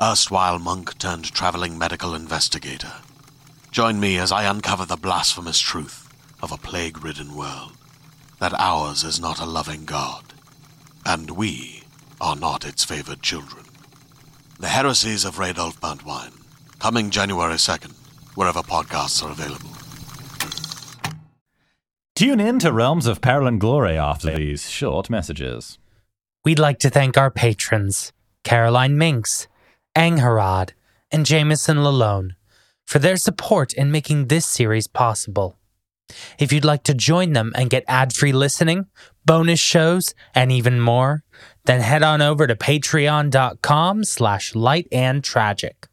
erstwhile monk turned traveling medical investigator. Join me as I uncover the blasphemous truth of a plague ridden world that ours is not a loving God, and we are not its favored children. The heresies of Radolf Burntwine, coming January 2nd, wherever podcasts are available. Tune in to Realms of Peril and Glory after these short messages. We'd like to thank our patrons, Caroline Minks, Angharad, and Jameson Lalone, for their support in making this series possible. If you'd like to join them and get ad-free listening, bonus shows, and even more, then head on over to patreon.com slash light and tragic.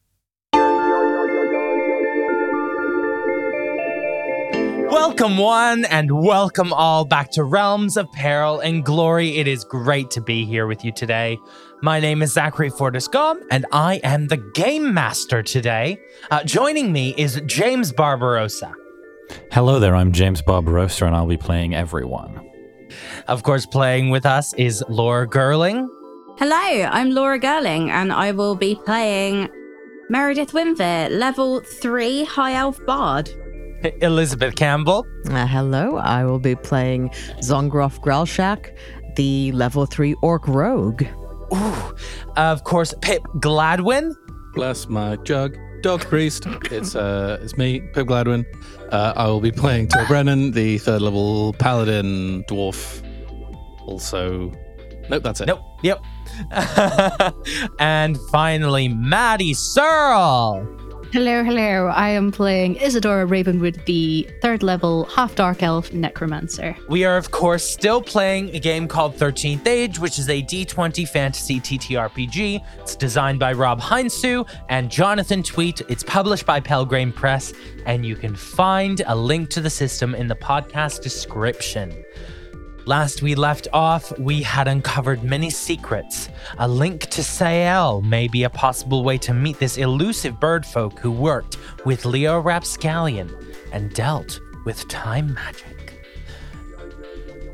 Welcome, one, and welcome all back to Realms of Peril and Glory. It is great to be here with you today. My name is Zachary Fortiscom, and I am the Game Master today. Uh, joining me is James Barbarossa. Hello there, I'm James Barbarossa, and I'll be playing everyone. Of course, playing with us is Laura Gerling. Hello, I'm Laura Gerling, and I will be playing Meredith Winver, level 3 High Elf Bard. Elizabeth Campbell. Uh, hello, I will be playing Zongroff Gralshak, the level 3 Orc Rogue. Ooh, of course, Pip Gladwin. Bless my jug. Dog priest. It's uh, it's me, Pip Gladwin. Uh, I will be playing Tor Brennan, the third level paladin dwarf. Also, nope, that's it. Nope. Yep. and finally, Maddie Searle. Hello, hello. I am playing Isadora Ravenwood, the third level half dark elf necromancer. We are, of course, still playing a game called 13th Age, which is a D20 fantasy TTRPG. It's designed by Rob Heinsoo and Jonathan Tweet. It's published by Pelgrane Press, and you can find a link to the system in the podcast description. Last we left off, we had uncovered many secrets. A link to Sael may be a possible way to meet this elusive birdfolk who worked with Leo Rapscallion and dealt with time magic.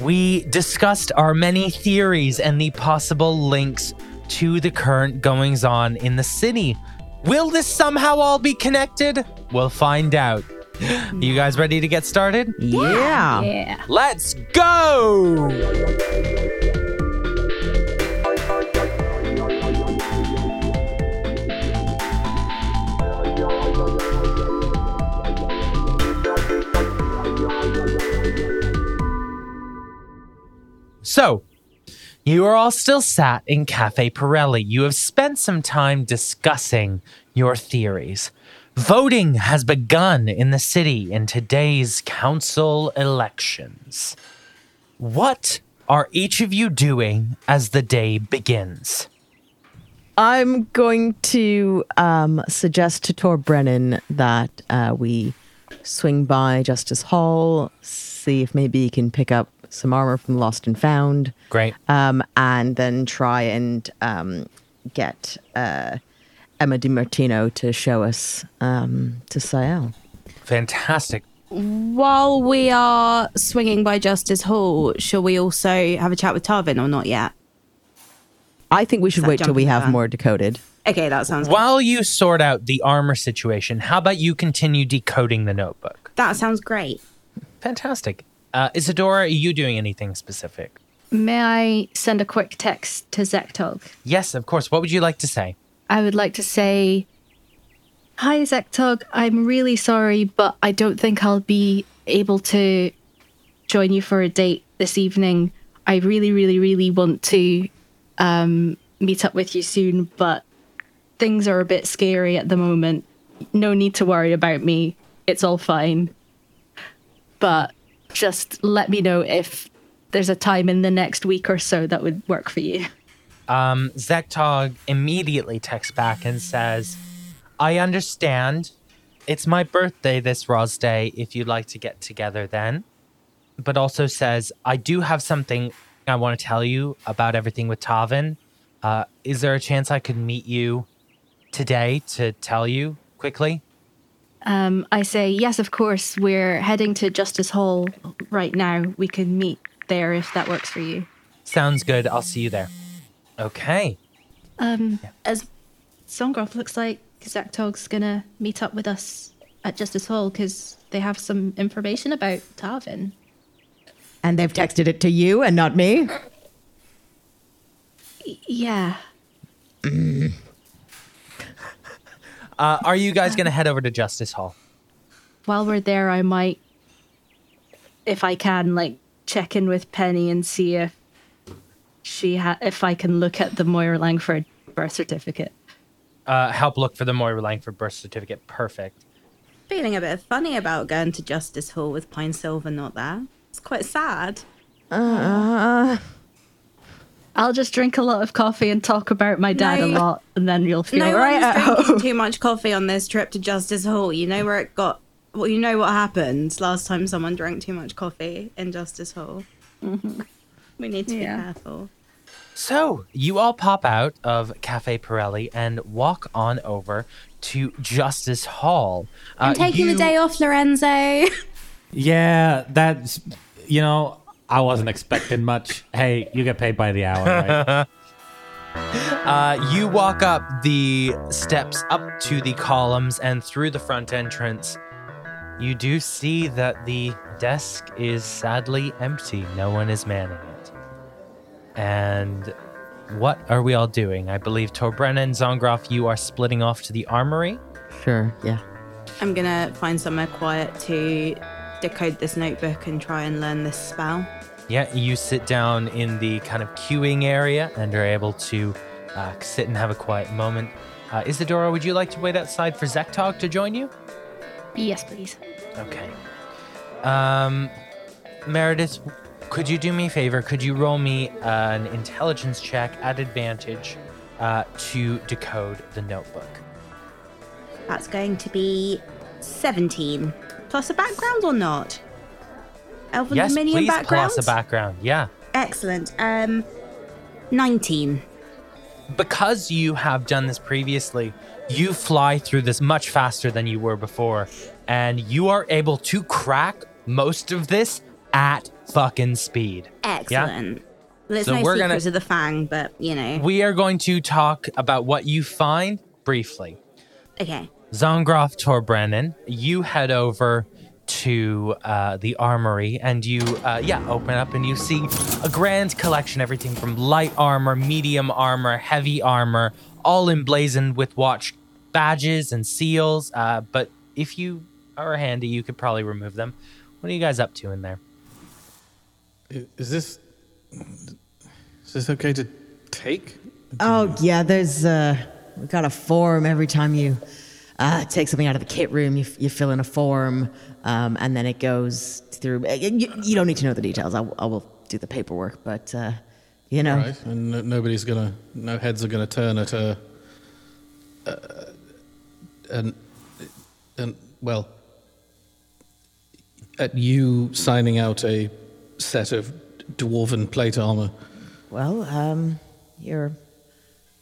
We discussed our many theories and the possible links to the current goings on in the city. Will this somehow all be connected? We'll find out. You guys ready to get started? Yeah. Yeah. Let's go! So, you are all still sat in Cafe Pirelli. You have spent some time discussing your theories. Voting has begun in the city in today's council elections. What are each of you doing as the day begins? I'm going to um, suggest to Tor Brennan that uh, we swing by Justice Hall, see if maybe he can pick up some armor from Lost and Found, Great. um, and then try and um, get uh, Emma DiMartino to show us um, to Sael. Fantastic. While we are swinging by Justice Hall, shall we also have a chat with Tarvin or not yet? I think we should wait till we have gun? more decoded. Okay, that sounds good. While you sort out the armor situation, how about you continue decoding the notebook? That sounds great. Fantastic. Uh, Isadora, are you doing anything specific? May I send a quick text to Zektog? Yes, of course. What would you like to say? I would like to say, Hi, Zektog. I'm really sorry, but I don't think I'll be able to join you for a date this evening. I really, really, really want to um, meet up with you soon, but things are a bit scary at the moment. No need to worry about me. It's all fine. But just let me know if there's a time in the next week or so that would work for you. Um, Zektog immediately texts back and says, I understand. It's my birthday this Roz Day if you'd like to get together then. But also says, I do have something I want to tell you about everything with Tarvin. Uh, is there a chance I could meet you today to tell you quickly? Um, I say, yes, of course. We're heading to Justice Hall right now. We can meet there if that works for you. Sounds good. I'll see you there. Okay. Um, as Zongroff looks like Zektog's gonna meet up with us at Justice Hall because they have some information about Tarvin. And they've texted it to you and not me? Y- yeah. Uh, are you guys going to head over to Justice Hall? While we're there, I might, if I can, like check in with Penny and see if she ha- if I can look at the Moira Langford birth certificate. Uh, help look for the Moira Langford birth certificate. Perfect. Feeling a bit funny about going to Justice Hall with Pine Silver not there. It's quite sad. Uh, I'll just drink a lot of coffee and talk about my dad No. a lot, and then you'll feel no right at home. too much coffee on this trip to Justice Hall. You know where it got. Well, you know what happened last time someone drank too much coffee in Justice Hall. We need to Yeah. be careful. So you all pop out of Cafe Pirelli and walk on over to Justice Hall. I'm Uh, taking you- the day off, Lorenzo. Yeah, that's you know, I wasn't expecting much. Hey, you get paid by the hour, right? Uh, you walk up the steps up to the columns and through the front entrance. You do see that the desk is sadly empty. No one is manning it. And what are we all doing? I believe Torbrennan, Zongroff, you are splitting off to the armory. sure, yeah. I'm gonna find somewhere quiet to decode this notebook and try and learn this spell. Yeah, you sit down in the kind of queuing area and are able to uh, sit and have a quiet moment. Uh, Isadora, would you like to wait outside for Zektog to join you? Yes, please. Okay. Um, Meredith, could you do me a favor? Could you roll me an intelligence check at advantage uh, to decode the notebook? That's going to be 17. Plus a background or not? Elven yes, Dominion please background? plus a background. Yeah. Excellent. Um, 19. because you have done this previously, you fly through this much faster than you were before, and you are able to crack most of this at fucking speed. Excellent. Well, it's So no we're secret gonna- of the Fang, but you know. We are going to talk about what you find briefly. okay. Zongroff Torbrennan, you head over to uh, the armory and you, uh, yeah, open up and you see a grand collection, everything from light armor, medium armor, heavy armor, all emblazoned with watch badges and seals. Uh, but if you are handy, you could probably remove them. What are you guys up to in there? Is this is this okay to take? Oh yeah, there's uh, we got a form every time you uh, take something out of the kit room. You, you fill in a form, um, and then it goes through. uh, You, you don't need to know the details. I, will- I will do the paperwork, but uh, you know, Right, and no, nobody's gonna, no heads are gonna turn at a, uh, and, and well, at you signing out a set of dwarven plate armor. well, um, you're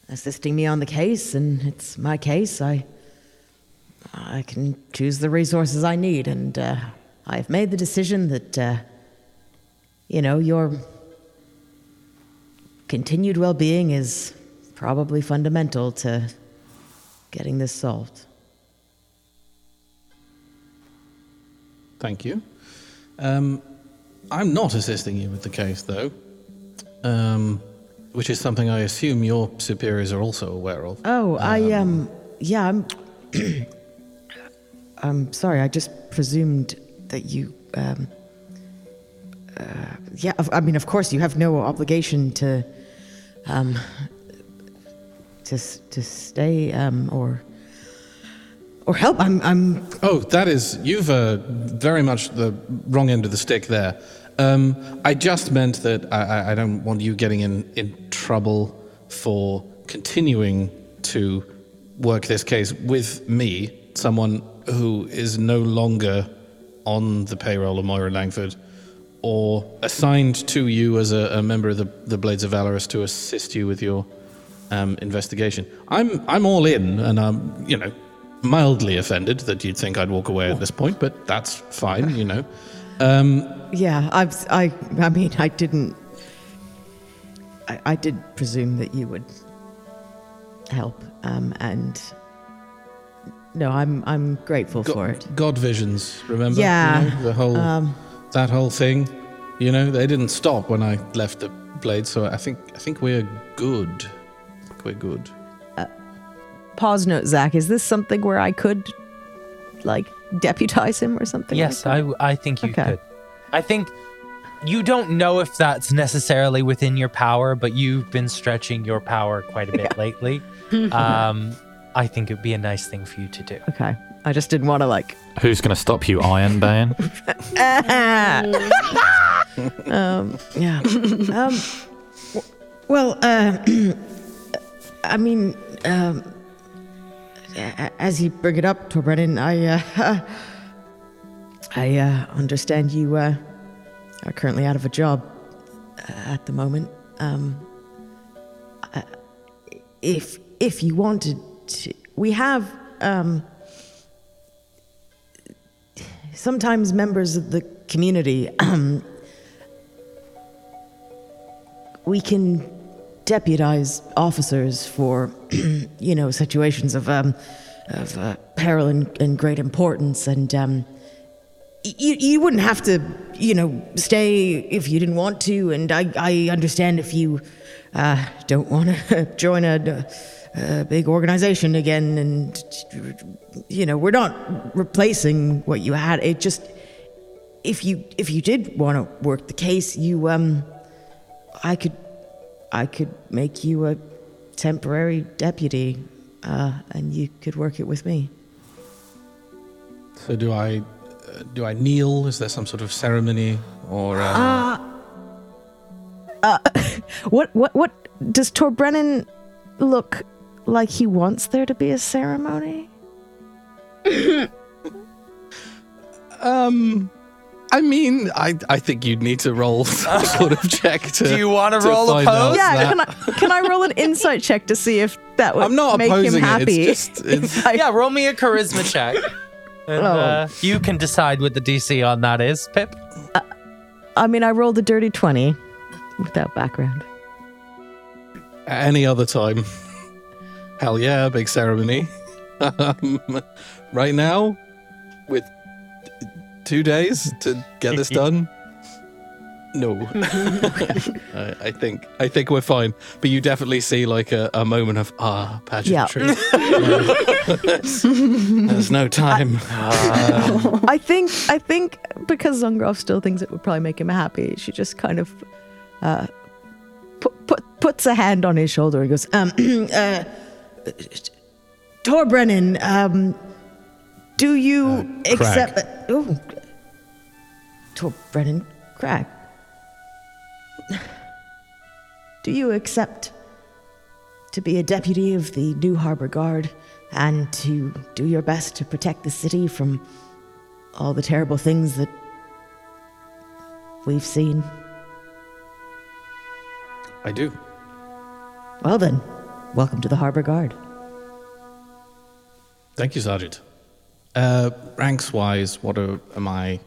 assisting me on the case, and it's my case. I I can choose the resources I need, and uh, I've made the decision that uh, you know your continued well-being is probably fundamental to getting this solved. Thank you. Um, I'm not assisting you with the case, though, um, which is something I assume your superiors are also aware of. Oh, I um, yeah, I'm. I'm sorry. I just presumed that you um. Uh, yeah, I mean, of course, you have no obligation to, um, to to stay um or or help. I'm I'm Oh, that is, you've uh, very much the wrong end of the stick there. Um, I just meant that I, I- don't want you getting in, in trouble for continuing to work this case with me, someone who is no longer on the payroll of Moira Langford, or assigned to you as a, a member of the, the Blades of Valorous to assist you with your um, investigation. I'm I'm all in, and I'm you know mildly offended that you'd think I'd walk away at this point, but that's fine, you know. Yeah, I've, I, I mean, I didn't. I, I did presume that you would help, um, and no, I'm, I'm grateful Go- for it. God visions, remember? You Yeah, know, the whole um, that whole thing. You know, they didn't stop when I left the blade, so I think I think we're good. I think we're good. Pause note, Zach. Is this something where I could, like, deputize him or something? Yes, like I, I think you Okay. could. I think you don't know if that's necessarily within your power, but you've been stretching your power quite a bit lately. um, I think it'd be a nice thing for you to do. Okay. I just didn't want to like. Who's going to stop you, Iron Bane? um, yeah. um, well, uh, I mean, um, a- as you bring it up, Torbrennan, I, uh, I uh, understand you uh, are currently out of a job uh, at the moment. Um, uh, if if you wanted to, we have. Um, sometimes members of the community we can deputize officers for you know situations of um, of uh, peril and, and great importance. And um, you, you wouldn't have to you know stay if you didn't want to. And I, I understand if you uh, don't want to join a, a big organization again and you know we're not replacing what you had. It just if you if you did want to work the case you um i could i could make you a temporary deputy uh and you could work it with me So do I uh, do I kneel? Is there some sort of ceremony or um, what what what does torbrennan look like he wants there to be a ceremony um I mean, I I think you'd need to roll some sort of check to. Do you wanna roll a find pose? yeah that. can i can i roll an insight check to see if that would I'm not make him opposing it, it's happy just- it's- I- Yeah, roll me a charisma check. And Oh. uh, you can decide what the DC on that is, Pip. I mean, I rolled a dirty 20 without background. At any other time. Hell yeah, big ceremony. um, right now, with t- two days to get this done. No, I, I think I think we're fine. But you definitely see like a, a moment of ah pageantry. There's no time. I think, I think because Zongroff still thinks it would probably make him happy, she just kind of uh, put, put, puts a hand on his shoulder and goes, um, uh, Torbrennan, um, do you Crag. accept. Oh, Torbrennan Crag. Do you accept to be a deputy of the New Harbor Guard and to do your best to protect the city from all the terrible things that we've seen? I do. Well, then, welcome to the Harbor Guard. Thank you, Sergeant. Uh, ranks wise, what are, am I?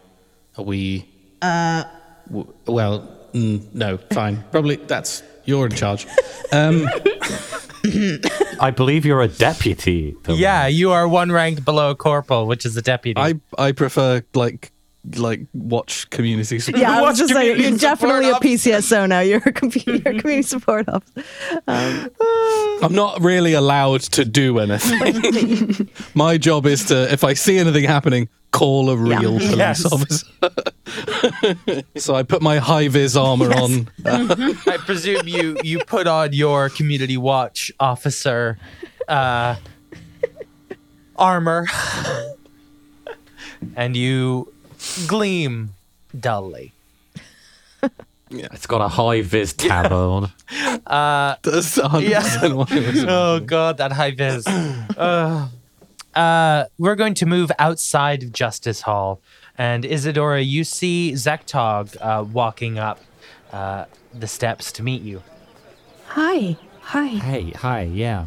Are we? Uh. W- well, mm, no, fine. Probably that's you're in charge. Um, I believe you're a deputy. Pilgrim. Yeah, you are one rank below a corporal, which is a deputy. I I prefer like like watch community support. Yeah, I What's was just saying, you're definitely a PCSO now. You're a computer community support officer. I'm not really allowed to do anything. My job is to, if I see anything happening, call a real police Yes. officer. so I put my high vis armor on. I presume you you put on your community watch officer uh, armor, and you gleam dully. Yeah. It's got a high vis tab on. That's 100% what it was. Oh god, that high vis. uh, uh, we're going to move outside of Justice Hall, and Isadora, you see Zektog uh, walking up uh, the steps to meet you. Hi. Hi. Hey, hi, yeah.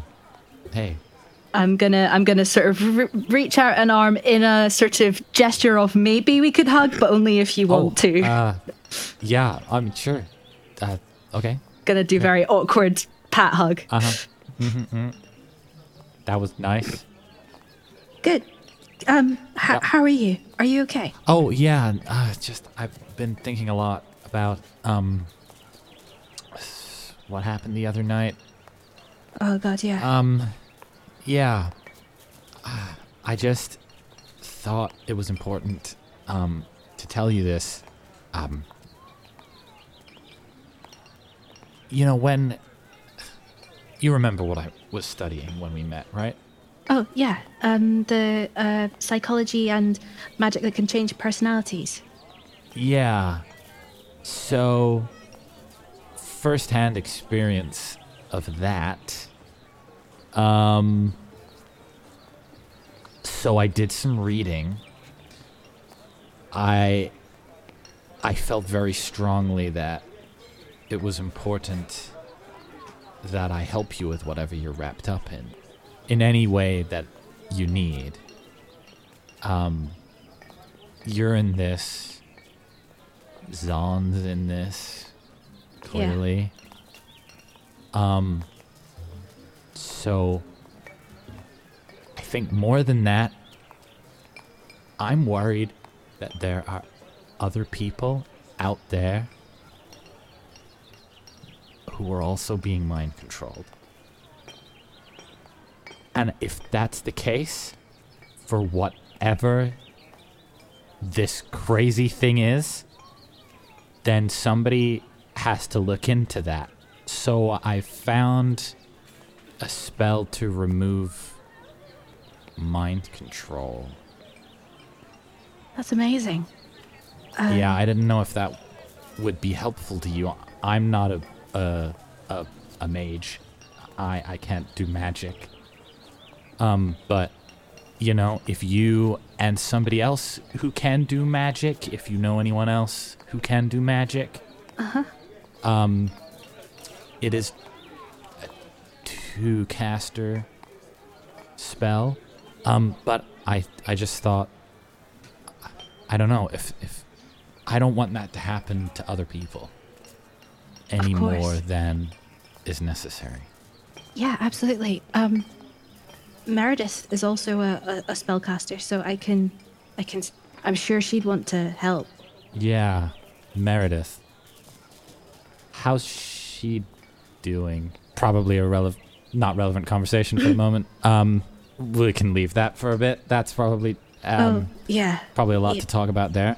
Hey. I'm gonna I'm gonna sort of re- reach out an arm in a sort of gesture of maybe we could hug, but only if you want to. Uh, yeah, I'm sure. Uh, okay. gonna do very awkward pat hug. Uh huh. hmm That was nice. Good. Um, h- Yeah. how are you? Are you okay? Oh yeah, uh, just I've been thinking a lot about um what happened the other night. Oh God, yeah. Um, yeah. Uh, I just thought it was important um to tell you this. Um, you know when you remember what I was studying when we met, right? oh yeah. Um, the uh psychology and magic that can change personalities. Yeah. So, first-hand experience of that. Um. So I did some reading. I. I felt very strongly that it was important that I help you with whatever you're wrapped up in, in any way that you need. Um. You're in this. Zon's in this. Clearly. Um so I think more than that I'm worried that there are other people out there who are also being mind controlled. And if that's the case, for whatever this crazy thing is, then somebody has to look into that. So I found a spell to remove mind control. That's amazing. yeah, I didn't know if that would be helpful to you. I'm not a a a, a mage. I I can't do magic. Um, but you know, if you and somebody else who can do magic, if you know anyone else who can do magic, uh-huh. um, it is two caster spell. Um, but I I just thought I don't know if if I don't want that to happen to other people any more than is necessary. Yeah, absolutely. Um, Meredith is also a, a, a spellcaster, so I can, I can. I'm sure she'd want to help. Yeah, Meredith. How's she doing? Probably a relevant, not relevant conversation for the moment. Um, we can leave that for a bit. That's probably um, oh, yeah, probably a lot yeah. to talk about there.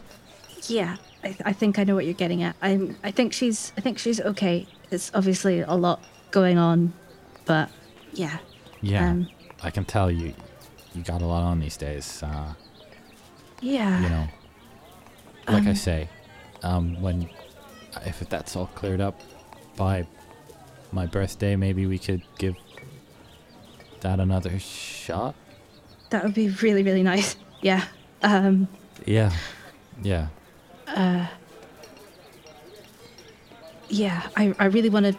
yeah. I, I think I know what you're getting at. I'm. I think she's. I think she's okay. It's obviously a lot going on, but yeah. Yeah, Um, I can tell you, you got a lot on these days. Uh, Yeah. you know, like I Um, say, um, when if that's all cleared up by my birthday, maybe we could give that another shot. That would be really, really nice. Yeah. Um. Yeah, yeah. yeah, I, I really want to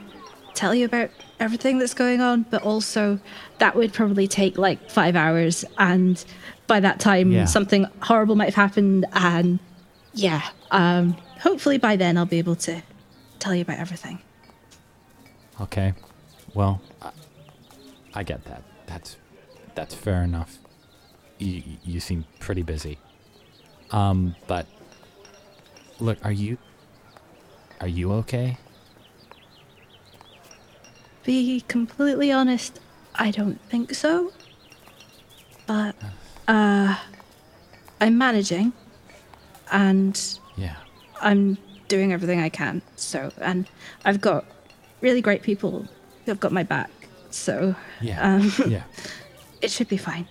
tell you about everything that's going on, but also that would probably take like five hours. And by that time, Yeah. something horrible might have happened. And yeah, um, hopefully by then I'll be able to tell you about everything. Okay. Well, I, I get that. That's that's fair enough. You you seem pretty busy. Um, but look, are you are you okay? Be completely honest, I don't think so. But uh, I'm managing, and Yeah. I'm doing everything I can. So, and I've got really great people who've got my back. So, Yeah. um, yeah. it should be fine.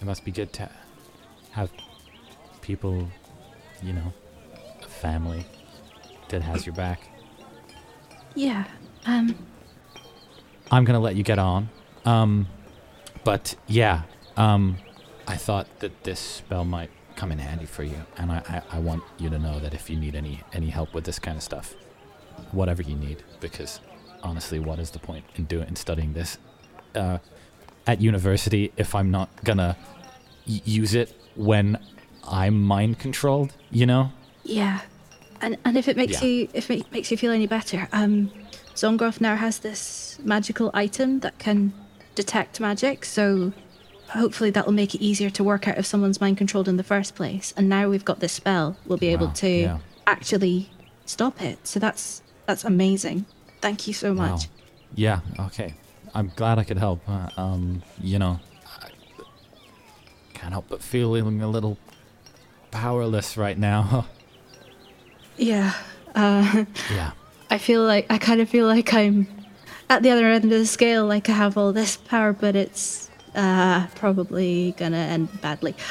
It must be good to have people, you know, a family that has your back. Yeah. Um. I'm gonna let you get on. Um, but yeah, um, I thought that this spell might come in handy for you, and I, I, I want you to know that if you need any any help with this kind of stuff, whatever you need, because honestly, what is the point in doing in studying this uh, at university if I'm not gonna y- use it when I'm mind controlled? You know? Yeah. And and if it makes Yeah. you if it makes you feel any better, um, Zongroff now has this magical item that can detect magic. So hopefully that will make it easier to work out if someone's mind controlled in the first place. And now we've got this spell, we'll be able to yeah. actually stop it. So that's that's amazing. Thank you so Wow. much. Yeah. Okay. I'm glad I could help. Uh, um, you know, I can't help but feeling a little powerless right now. Yeah. Uh, yeah. I feel like I kind of feel like I'm at the other end of the scale. Like I have all this power, but it's uh, probably gonna end badly.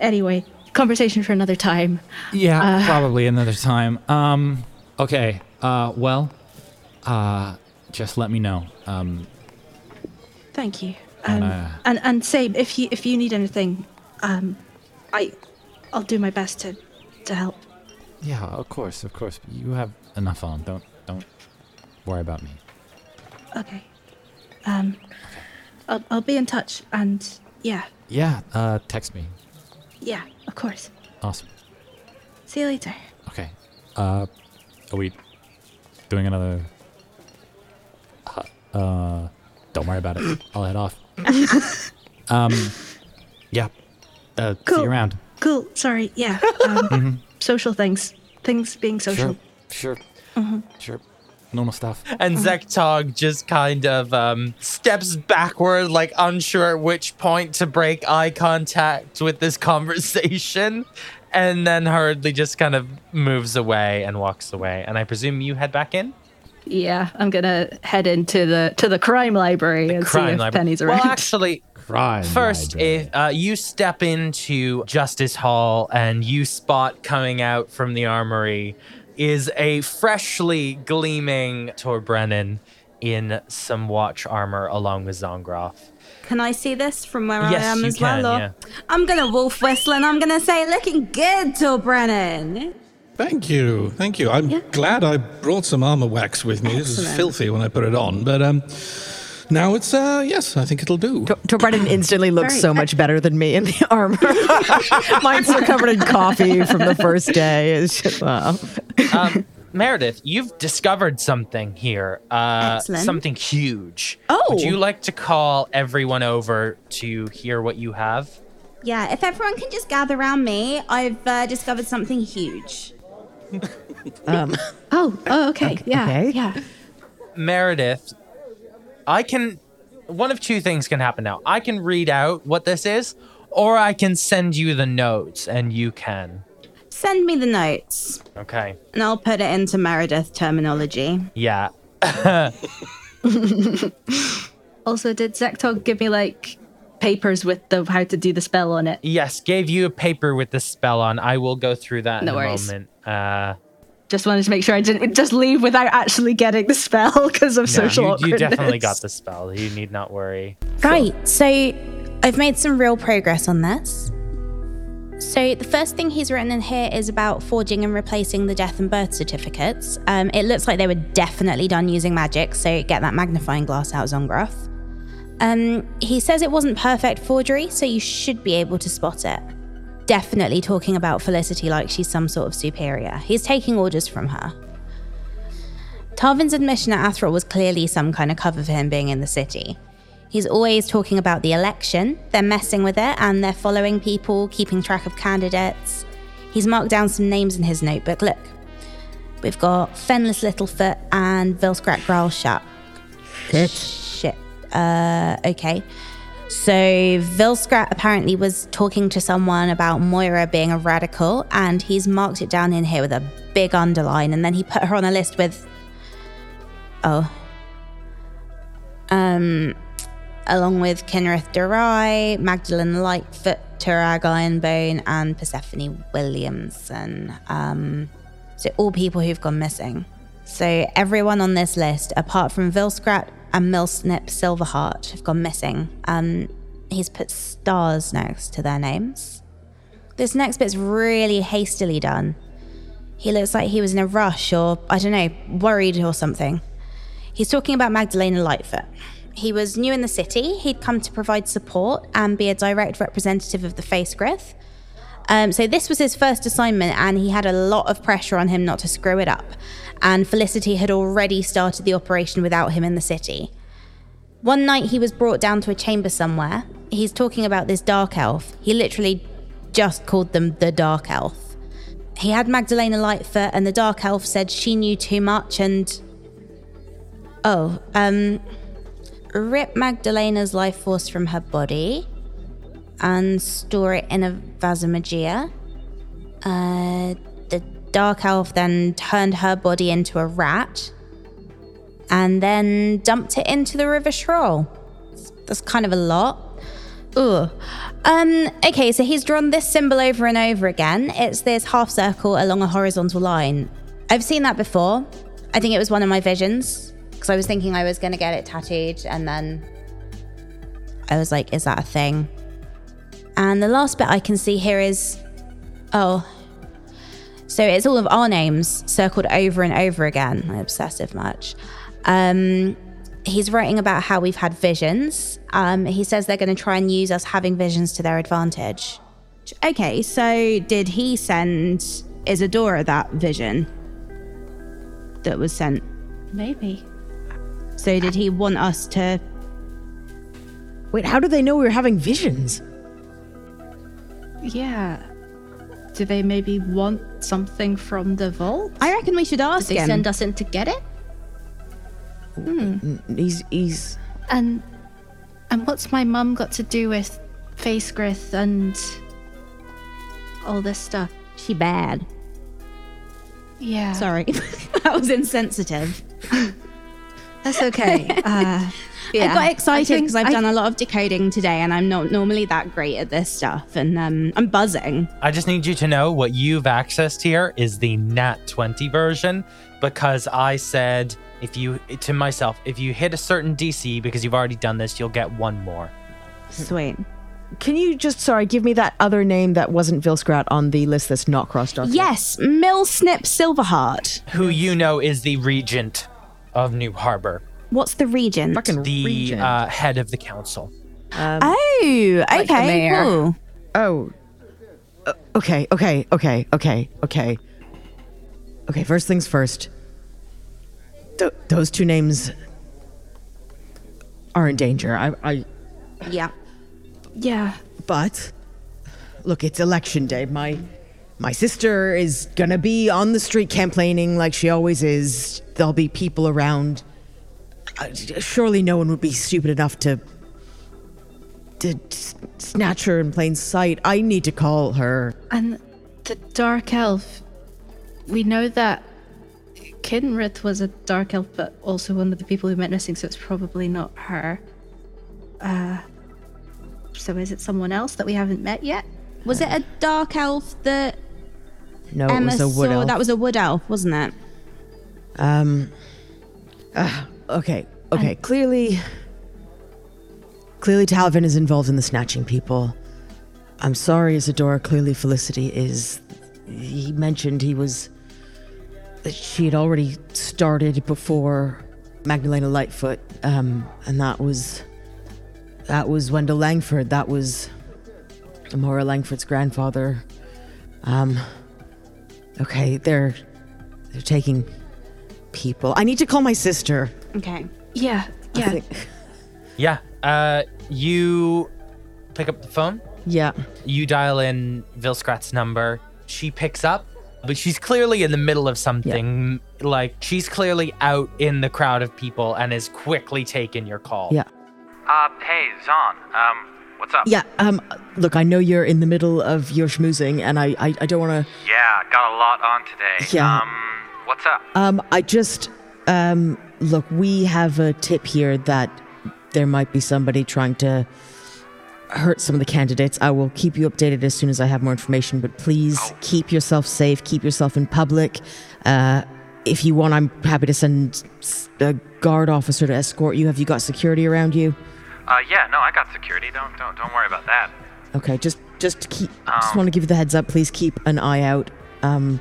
Anyway, conversation for another time. Yeah. Uh, probably another time. Um. Okay. Uh. Well. Uh. Just let me know. Um. Thank you. And, Um, uh, and and Sabe, if you if you need anything, um, I I'll do my best to to help. Yeah. Of course. Of course. You have enough on. Don't. Don't worry about me. Okay. Um, I'll I'll be in touch. And yeah, Yeah. Uh. Text me. yeah, of course. Awesome. See you later. Okay. Uh. Are we doing another? Uh. uh don't worry about it. I'll head off. um. Yeah. Uh. See Cool. you around. Cool. Sorry. Yeah. Um, Social things. Things being social. Sure. Sure. Sure. Normal stuff. And Zektog just kind of um, steps backward, like unsure at which point to break eye contact with this conversation, and then hurriedly just kind of moves away and walks away. And I presume you head back in. Yeah, I'm gonna head into the to the crime library and see if Penny's around. Well, actually, Crime. First, if uh, you step into Justice Hall and you spot coming out from the armory is a freshly gleaming Tor Brennan in some watch armor along with Zongroff. Can I see this from where Yes, I am you as can, well? Or yeah. I'm gonna wolf whistle and I'm gonna say, looking good, Tor Brennan. Thank you, thank you. I'm glad I brought some armor wax with me. This was Excellent. filthy when I put it on, but um, now it's uh, yes, I think it'll do. Tor Brennan instantly looks Very- so much better than me in the armor. Mine's still covered in coffee from the first day. It's just, wow. Um, Meredith, you've discovered something here. Uh, Excellent. something huge. Oh. Would you like to call everyone over to hear what you have? Yeah, if everyone can just gather around me, I've uh, discovered something huge. Um, oh, oh, okay, yeah, okay. yeah. Meredith, I can. One of two things can happen now. I can read out what this is, or I can send you the notes and you can. Send me the notes, Okay. and I'll put it into Meredith terminology. Yeah. Also, did Zektog give me like papers with the how to do the spell on it? Yes, gave you a paper with the spell on. I will go through that No in worries. a moment. Uh, Just wanted to make sure I didn't just leave without actually getting the spell because of no, social you, you definitely got the spell. You need not worry. Right, so I've made some real progress on this. So the first thing he's written in here is about forging and replacing the death and birth certificates. Um, it looks like they were definitely done using magic, so get that magnifying glass out, Zongroff. Um, he says it wasn't perfect forgery, so you should be able to spot it. Definitely talking about Felicity like she's some sort of superior. He's taking orders from her. Tarvin's admission at Athril was clearly some kind of cover for him being in the city. He's always talking about the election. They're messing with it and they're following people, keeping track of candidates. He's marked down some names in his notebook. Look, we've got Fenless Littlefoot and Vilskrat Growlshark. Shit. Uh, okay. So Vilskrat apparently was talking to someone about Moira being a radical, and he's marked it down in here with a big underline, and then he put her on a list with. Oh. Um, along with Kinrith Durai, Magdalena Lightfoot, Turag Ironbone, and Persephone Williamson. Um, So all people who've gone missing. So everyone on this list, apart from Vilskrat and Milsnip Silverheart, have gone missing. Um, he's put stars next to their names. This next bit's really hastily done. He looks like he was in a rush or, I don't know, worried or something. He's talking about Magdalena Lightfoot. He was new in the city. He'd come to provide support and be a direct representative of the Facegrith. Um, so this was his first assignment, and he had a lot of pressure on him not to screw it up. And Felicity had already started the operation without him in the city. One night he was brought down to a chamber somewhere. He's talking about this dark elf. He literally just called them the dark elf. He had Magdalena Lightfoot, and the dark elf said she knew too much and. Oh, um. Rip Magdalena's life force from her body and store it in a Vasamagia. Uh, the dark elf then turned her body into a rat and then dumped it into the River Schroll. That's kind of a lot. Ugh. Um, okay, so he's drawn this symbol over and over again. It's this half circle along a horizontal line. I've seen that before. I think it was one of my visions because I was thinking I was going to get it tattooed and then I was like, is that a thing? And the last bit I can see here is oh, so it's all of our names circled over and over again. I'm obsessive much. Um, he's writing about how we've had visions. Um, he says they're going to try and use us having visions to their advantage. Okay, so did he send Isadora that vision that was sent? Maybe. So did he want us to? Wait, how do they know we were having visions? Yeah. Do they maybe want something from the vault? I reckon we should Did ask they him. send us in to get it? N- He's he's And and what's my mum got to do with face grith and all this stuff? she bad. Yeah. Sorry, that was insensitive. That's okay. uh, yeah. I got excited because I've I- done a lot of decoding today, and I'm not normally that great at this stuff, and um, I'm buzzing. I just need you to know what you've accessed here is the Nat 20 version because I said if you to myself, if you hit a certain DC because you've already done this, you'll get one more. Sweet. Can you just sorry give me that other name that wasn't Vilskrat on the list that's not crossed off? yet? Yes, Milsnip Silverheart. Who you know is the regent of New Harbor, What's the regent? Fucking the region. uh, head of the council. oh, the okay. mayor. cool. Oh. Uh, okay, okay, okay, okay, okay. Okay, first things first. Th- those two names are in danger. I, I, Yeah. yeah. but look, it's election day. My, my sister is gonna be on the street campaigning like she always is. There'll be people around. Uh, surely no one would be stupid enough to to snatch her in plain sight. I need to call her. And the dark elf. We know that Kinrith was a dark elf, but also one of the people who went missing, so it's probably not her. Uh, so is it someone else that we haven't met yet? Was it a dark elf that No, it was a wood saw? elf. That was a wood elf, wasn't it? Um. uh, okay. Okay. clearly. Clearly, Tarvin is involved in the snatching people. I'm sorry, Isadora. Clearly, Felicity is. He mentioned he was. that She had already started before Magdalena Lightfoot, um, and that was. That was Wendell Langford. That was. Amora Langford's grandfather. Um. Okay, they're. They're taking people. I need to call my sister. Okay. Yeah, yeah. think- Yeah. Uh, you pick up the phone. Yeah. You dial in Vilskrat's number. She picks up, but she's clearly in the middle of something. Yeah. Like she's clearly out in the crowd of people and is quickly taking your call. Yeah. Uh, hey, Zon. Um, what's up? Yeah. Um. Look, I know you're in the middle of your schmoozing, and I, I, I don't want to. Yeah, got a lot on today. Yeah. Um, what's up? Um. I just. Um. Look, we have a tip here that there might be somebody trying to hurt some of the candidates. I will keep you updated as soon as I have more information, but please keep yourself safe, keep yourself in public. Uh, if you want, I'm happy to send a guard officer to escort you. Have you got security around you? Uh, yeah, no, I got security. Don't don't don't worry about that. Okay, just just keep. just Um. want to give you the heads up. Please keep an eye out. Um,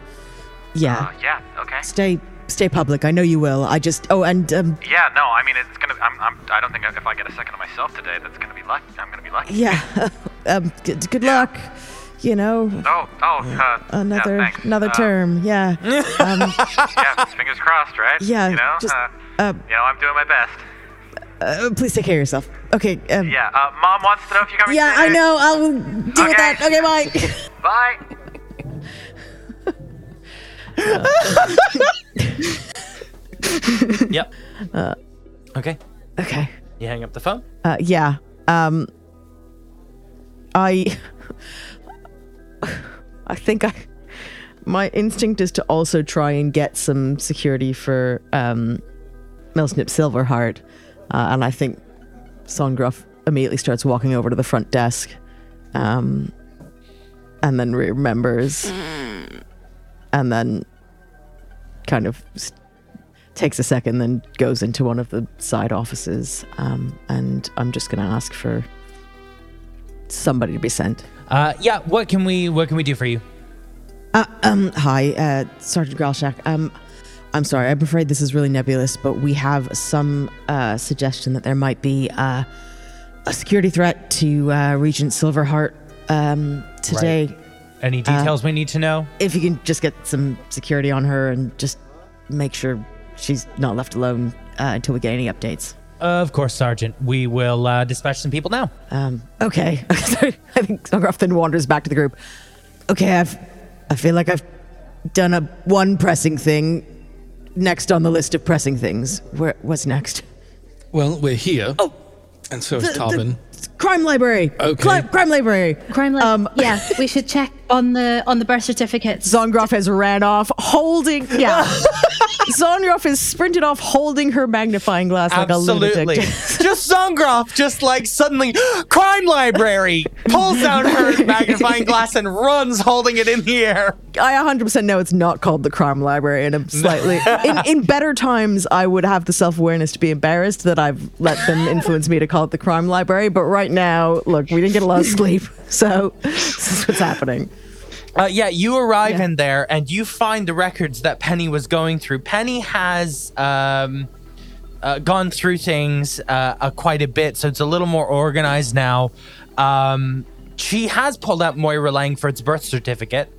yeah, Uh, yeah, okay. stay stay public. I know you will. I just oh, and um, Yeah, no, I mean it's gonna. I'm. I'm I don't think if I get a second to myself today, that's gonna be lucky. I'm gonna be lucky. yeah, um, good, good luck. You know, Oh, oh, uh, another yeah, another Uh, term. Yeah, um, Yeah, fingers crossed, right? Yeah, You know, just, uh, uh, you know, I'm doing my best. Uh, please take care of yourself. Okay. Um, Yeah. Uh, mom wants to know if you're coming. Yeah, I know. I'll deal with that. Okay, bye. Bye. Yep. okay. okay. You hang up the phone. Uh, yeah. Um. I. I think I. My instinct is to also try and get some security for um, Milsnip Silverheart, uh, and I think Zongroff immediately starts walking over to the front desk, um, and then remembers, and then kind of s- takes a second, then goes into one of the side offices, um, and I'm just going to ask for somebody to be sent. Uh, yeah. What can we What can we do for you? Uh, um, hi, uh, Sergeant Gralshak. Um, I'm sorry. I'm afraid this is really nebulous, but we have some uh, suggestion that there might be uh, a security threat to uh, Regent Silverheart um, today. Any details we need to know? If you can just get some security on her and just make sure she's not left alone uh, until we get any updates. Of course, Sergeant. We will uh, dispatch some people now. Um, okay. Sorry, I think Zongroff then wanders back to the group. Okay, I've, I feel like I've done a one pressing thing. Next on the list of pressing things. Where, what's next? Well, we're here. Oh, and so is the- the- Tarvin. Crime library. Okay. Cli- crime library. Crime library. Um, yeah, we should check on the on the birth certificates. Zongroff has ran off holding. Yeah. Zongroff is sprinted off holding her magnifying glass like a lunatic. just Zongroff, just like suddenly, crime library, pulls out her magnifying glass and runs holding it in the air. I 100% know it's not called the crime library, and I'm slightly. in, in better times, I would have the self awareness to be embarrassed that I've let them influence me to call it the crime library. But right now, look, we didn't get a lot of sleep, so this is what's happening. Uh, yeah, you arrive in there and you find the records that Penny was going through. Penny has um, uh, gone through things uh, uh, quite a bit, so it's a little more organized now. Um, she has pulled out Moira Langford's birth certificate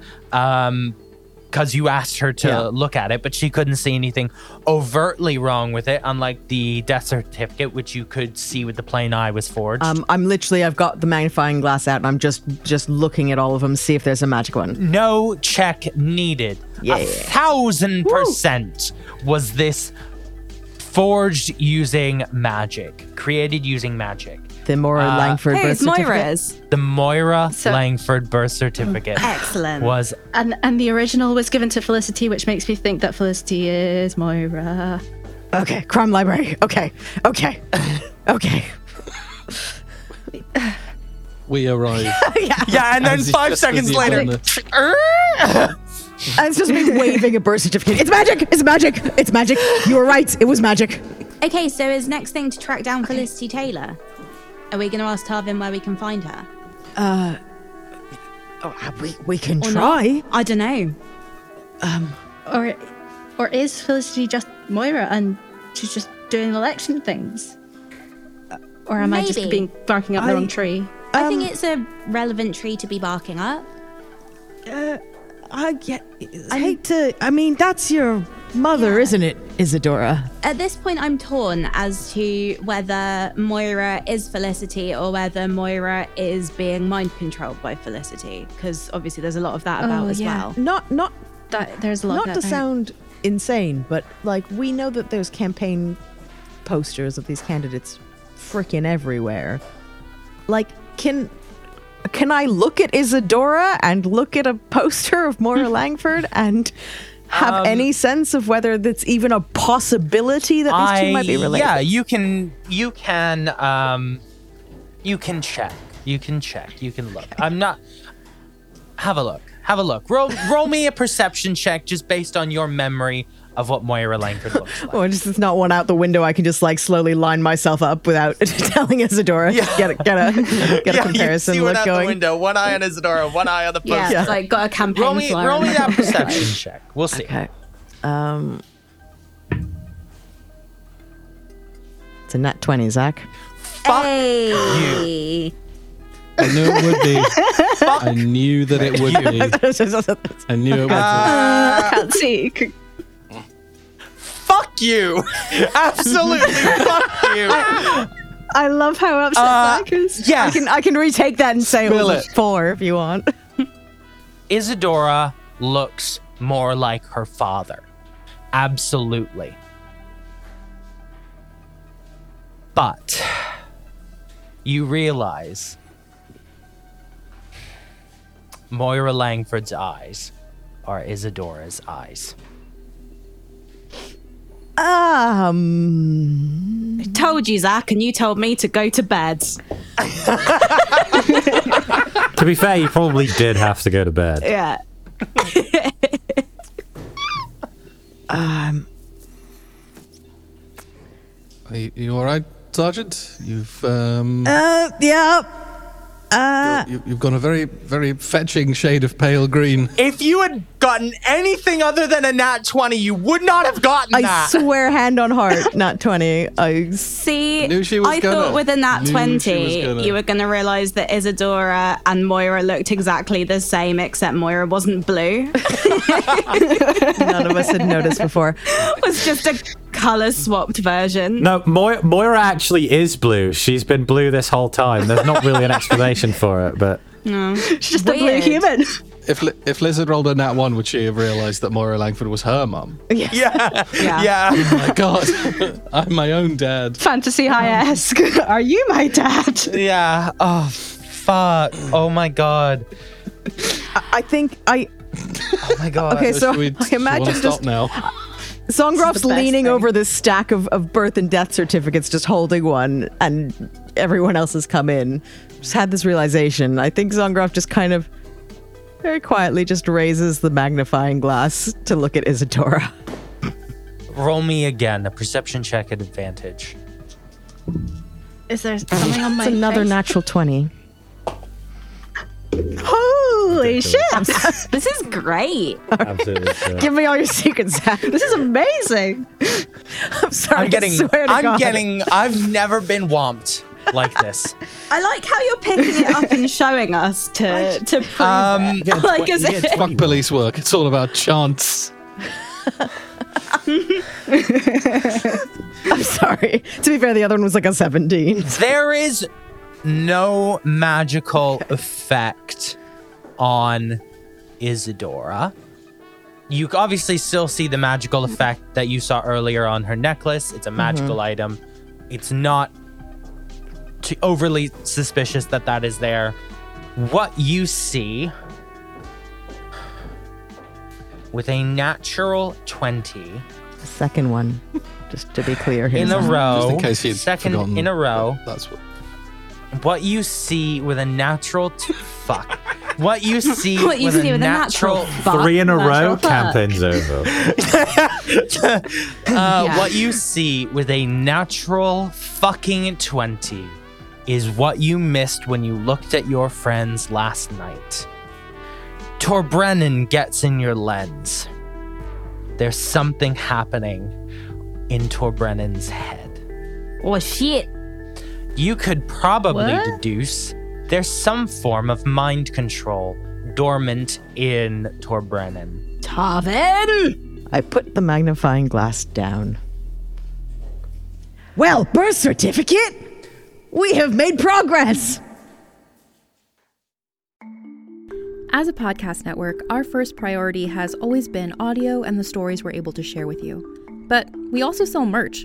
because you asked her to Yeah. look at it, but she couldn't see anything overtly wrong with it, unlike the death certificate, which you could see with the plain eye was forged. Um, I'm literally, I've got the magnifying glass out, and I'm just just looking at all of them, see if there's a magic one. no check needed. Yeah. A thousand percent was this forged using magic, created using magic. The Moira Uh, Langford Hey, birth it's certificate. Moira's. The Moira So- Langford birth certificate Excellent. was And and the original was given to Felicity, which makes me think that Felicity is Moira. Okay, crime library. Okay, okay, okay. We arrive. yeah, yeah, and then As- five just seconds as later, done the- And it's just me waving a birth certificate. It's magic. It's magic. It's magic. You were right. It was magic. Okay, so is next thing to track down Felicity Taylor? Are we going to ask Tarvin where we can find her? Oh, we we can Or try. not? I don't know. Um, or or is Felicity just Moira and she's just doing election things? Or am I just being barking up the wrong tree? I Um, think it's a relevant tree to be barking up. Uh, I get. I hate to. I mean, that's your mother, isn't it, Isadora? At this point, I'm torn as to whether Moira is Felicity or whether Moira is being mind controlled by Felicity, because obviously there's a lot of that about Oh, as yeah. well. Not not That there's a lot. not of to that. sound insane, but like we know that there's campaign posters of these candidates freaking everywhere. Like, can can I look at Isadora and look at a poster of Moira Langford and have Um, any sense of whether that's even a possibility that these two might be related? Yeah, you can you can um you can check. You can check. You can look. I'm not. Have a look. Have a look. Roll, roll me a perception check just based on your memory of what Moira Langford looks like. Or just it's not one out the window. I can just like slowly line myself up without telling Isadora. Get a get a get a comparison you see one out going. the window. One eye on Isadora. One eye on the poster. Yeah, Yeah. like got a campaign Roll me, roll me that perception check. We'll see. Okay. Um, it's a nat twenty, Zach. Fuck hey. I knew it would be. Fuck. I knew that it would be. I knew it would be. I can't see. Fuck you. Absolutely fuck you. I love how upset Uh, Zach is. yeah. I can I can retake that and say it was it. four if you want. Isadora looks more like her father. Absolutely. But you realize Moira Langford's eyes are Isadora's eyes. Um, Told you, Zach, and you told me to go to bed. To be fair, you probably did have to go to bed. Yeah. um, Are you, you all right, Sergeant? You've um, uh, yeah. Uh, you, you've got a very, very fetching shade of pale green. If you had gotten anything other than a nat 20, you would not have gotten I that. swear, hand on heart, not twenty. I See, Knew she was I gonna. thought with a nat Knew she 20, gonna. you were going to realize that Isadora and Moira looked exactly the same, except Moira wasn't blue. none of us had noticed before. it was just a color swapped version. No, Moira, Moira actually is blue. She's been blue this whole time. There's not really an explanation for it, but no, She's just a blue human. If Li- if Liz had rolled a nat one, would she have realised that Moira Langford was her mum? yeah. Yeah. Yeah. Oh my god, I'm my own dad. Fantasy high esque. Are you my dad? Yeah. Oh, fuck. Oh my god. I think I. Oh my god. Okay, so Should we, I imagine just stop now. Zongroff's the best leaning thing. over this stack of, of birth and death certificates, just holding one, and everyone else has come in. Just had this realization. I think Zongroff just kind of very quietly just raises the magnifying glass to look at Isadora. Roll me again. A perception check at advantage. Is there something on my It's another face? natural 20. Holy shit! This is great. absolutely. true. Give me all your secrets, Zach. this is amazing. I'm sorry. I'm getting. I swear to I'm God. getting. I've never been wwomped like this. I like how you're picking it up and showing us to to prove Um, it. Like as if Fuck police work. It's all about chance. I'm sorry. To be fair, the other one was like a 17. there is no magical effect on Isadora. You obviously still see the magical effect that you saw earlier on her necklace. It's a mm-hmm. magical item. It's not too overly suspicious that that is there. What you see with a natural 20 The second one, just to be clear. in a row, Just in case you'd second forgotten. in a row, That's what. What you see with a natural t- fuck. What you see, what you with, see a with a natural natural, fuck, Three in a natural row, fuck. campaign's over. uh, Yeah. what you see with a natural fucking 20 is what you missed when you looked at your friends last night. Torbrennan gets in your lens. There's something happening in Torbrennan's head. Oh shit. You could probably What? deduce there's some form of mind control dormant in Torbrennan. Tarvin! I put the magnifying glass down. Well, birth certificate! We have made progress! As a podcast network, our first priority has always been audio and the stories we're able to share with you. But we also sell merch,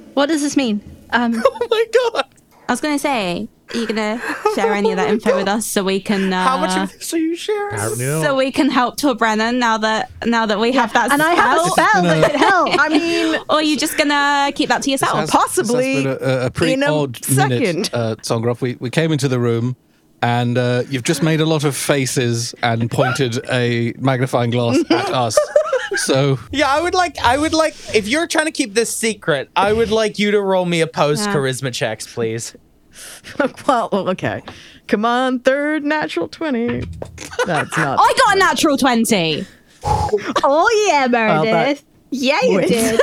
What does this mean? Um, oh my god! I was going to say, are you going to share any of that info with us so we can? Uh, How much of this are you sharing? So we can help Tor Brennan now that now that we have that and I have a spell that could help. I mean, or are you just gonna keep that to yourself? Has- possibly this has been a, a pretty in a odd second. minute, uh, Zongroff. We, we came into the room and uh, you've just made a lot of faces and pointed a magnifying glass at us. So Yeah, I would like. I would like. If you're trying to keep this secret, I would like you to roll me opposed Yeah. charisma checks, please. well, okay. Come on, third natural 20. That's not. I got a natural twenty. oh yeah, Well, that- Meredith. yeah, you Wait. did.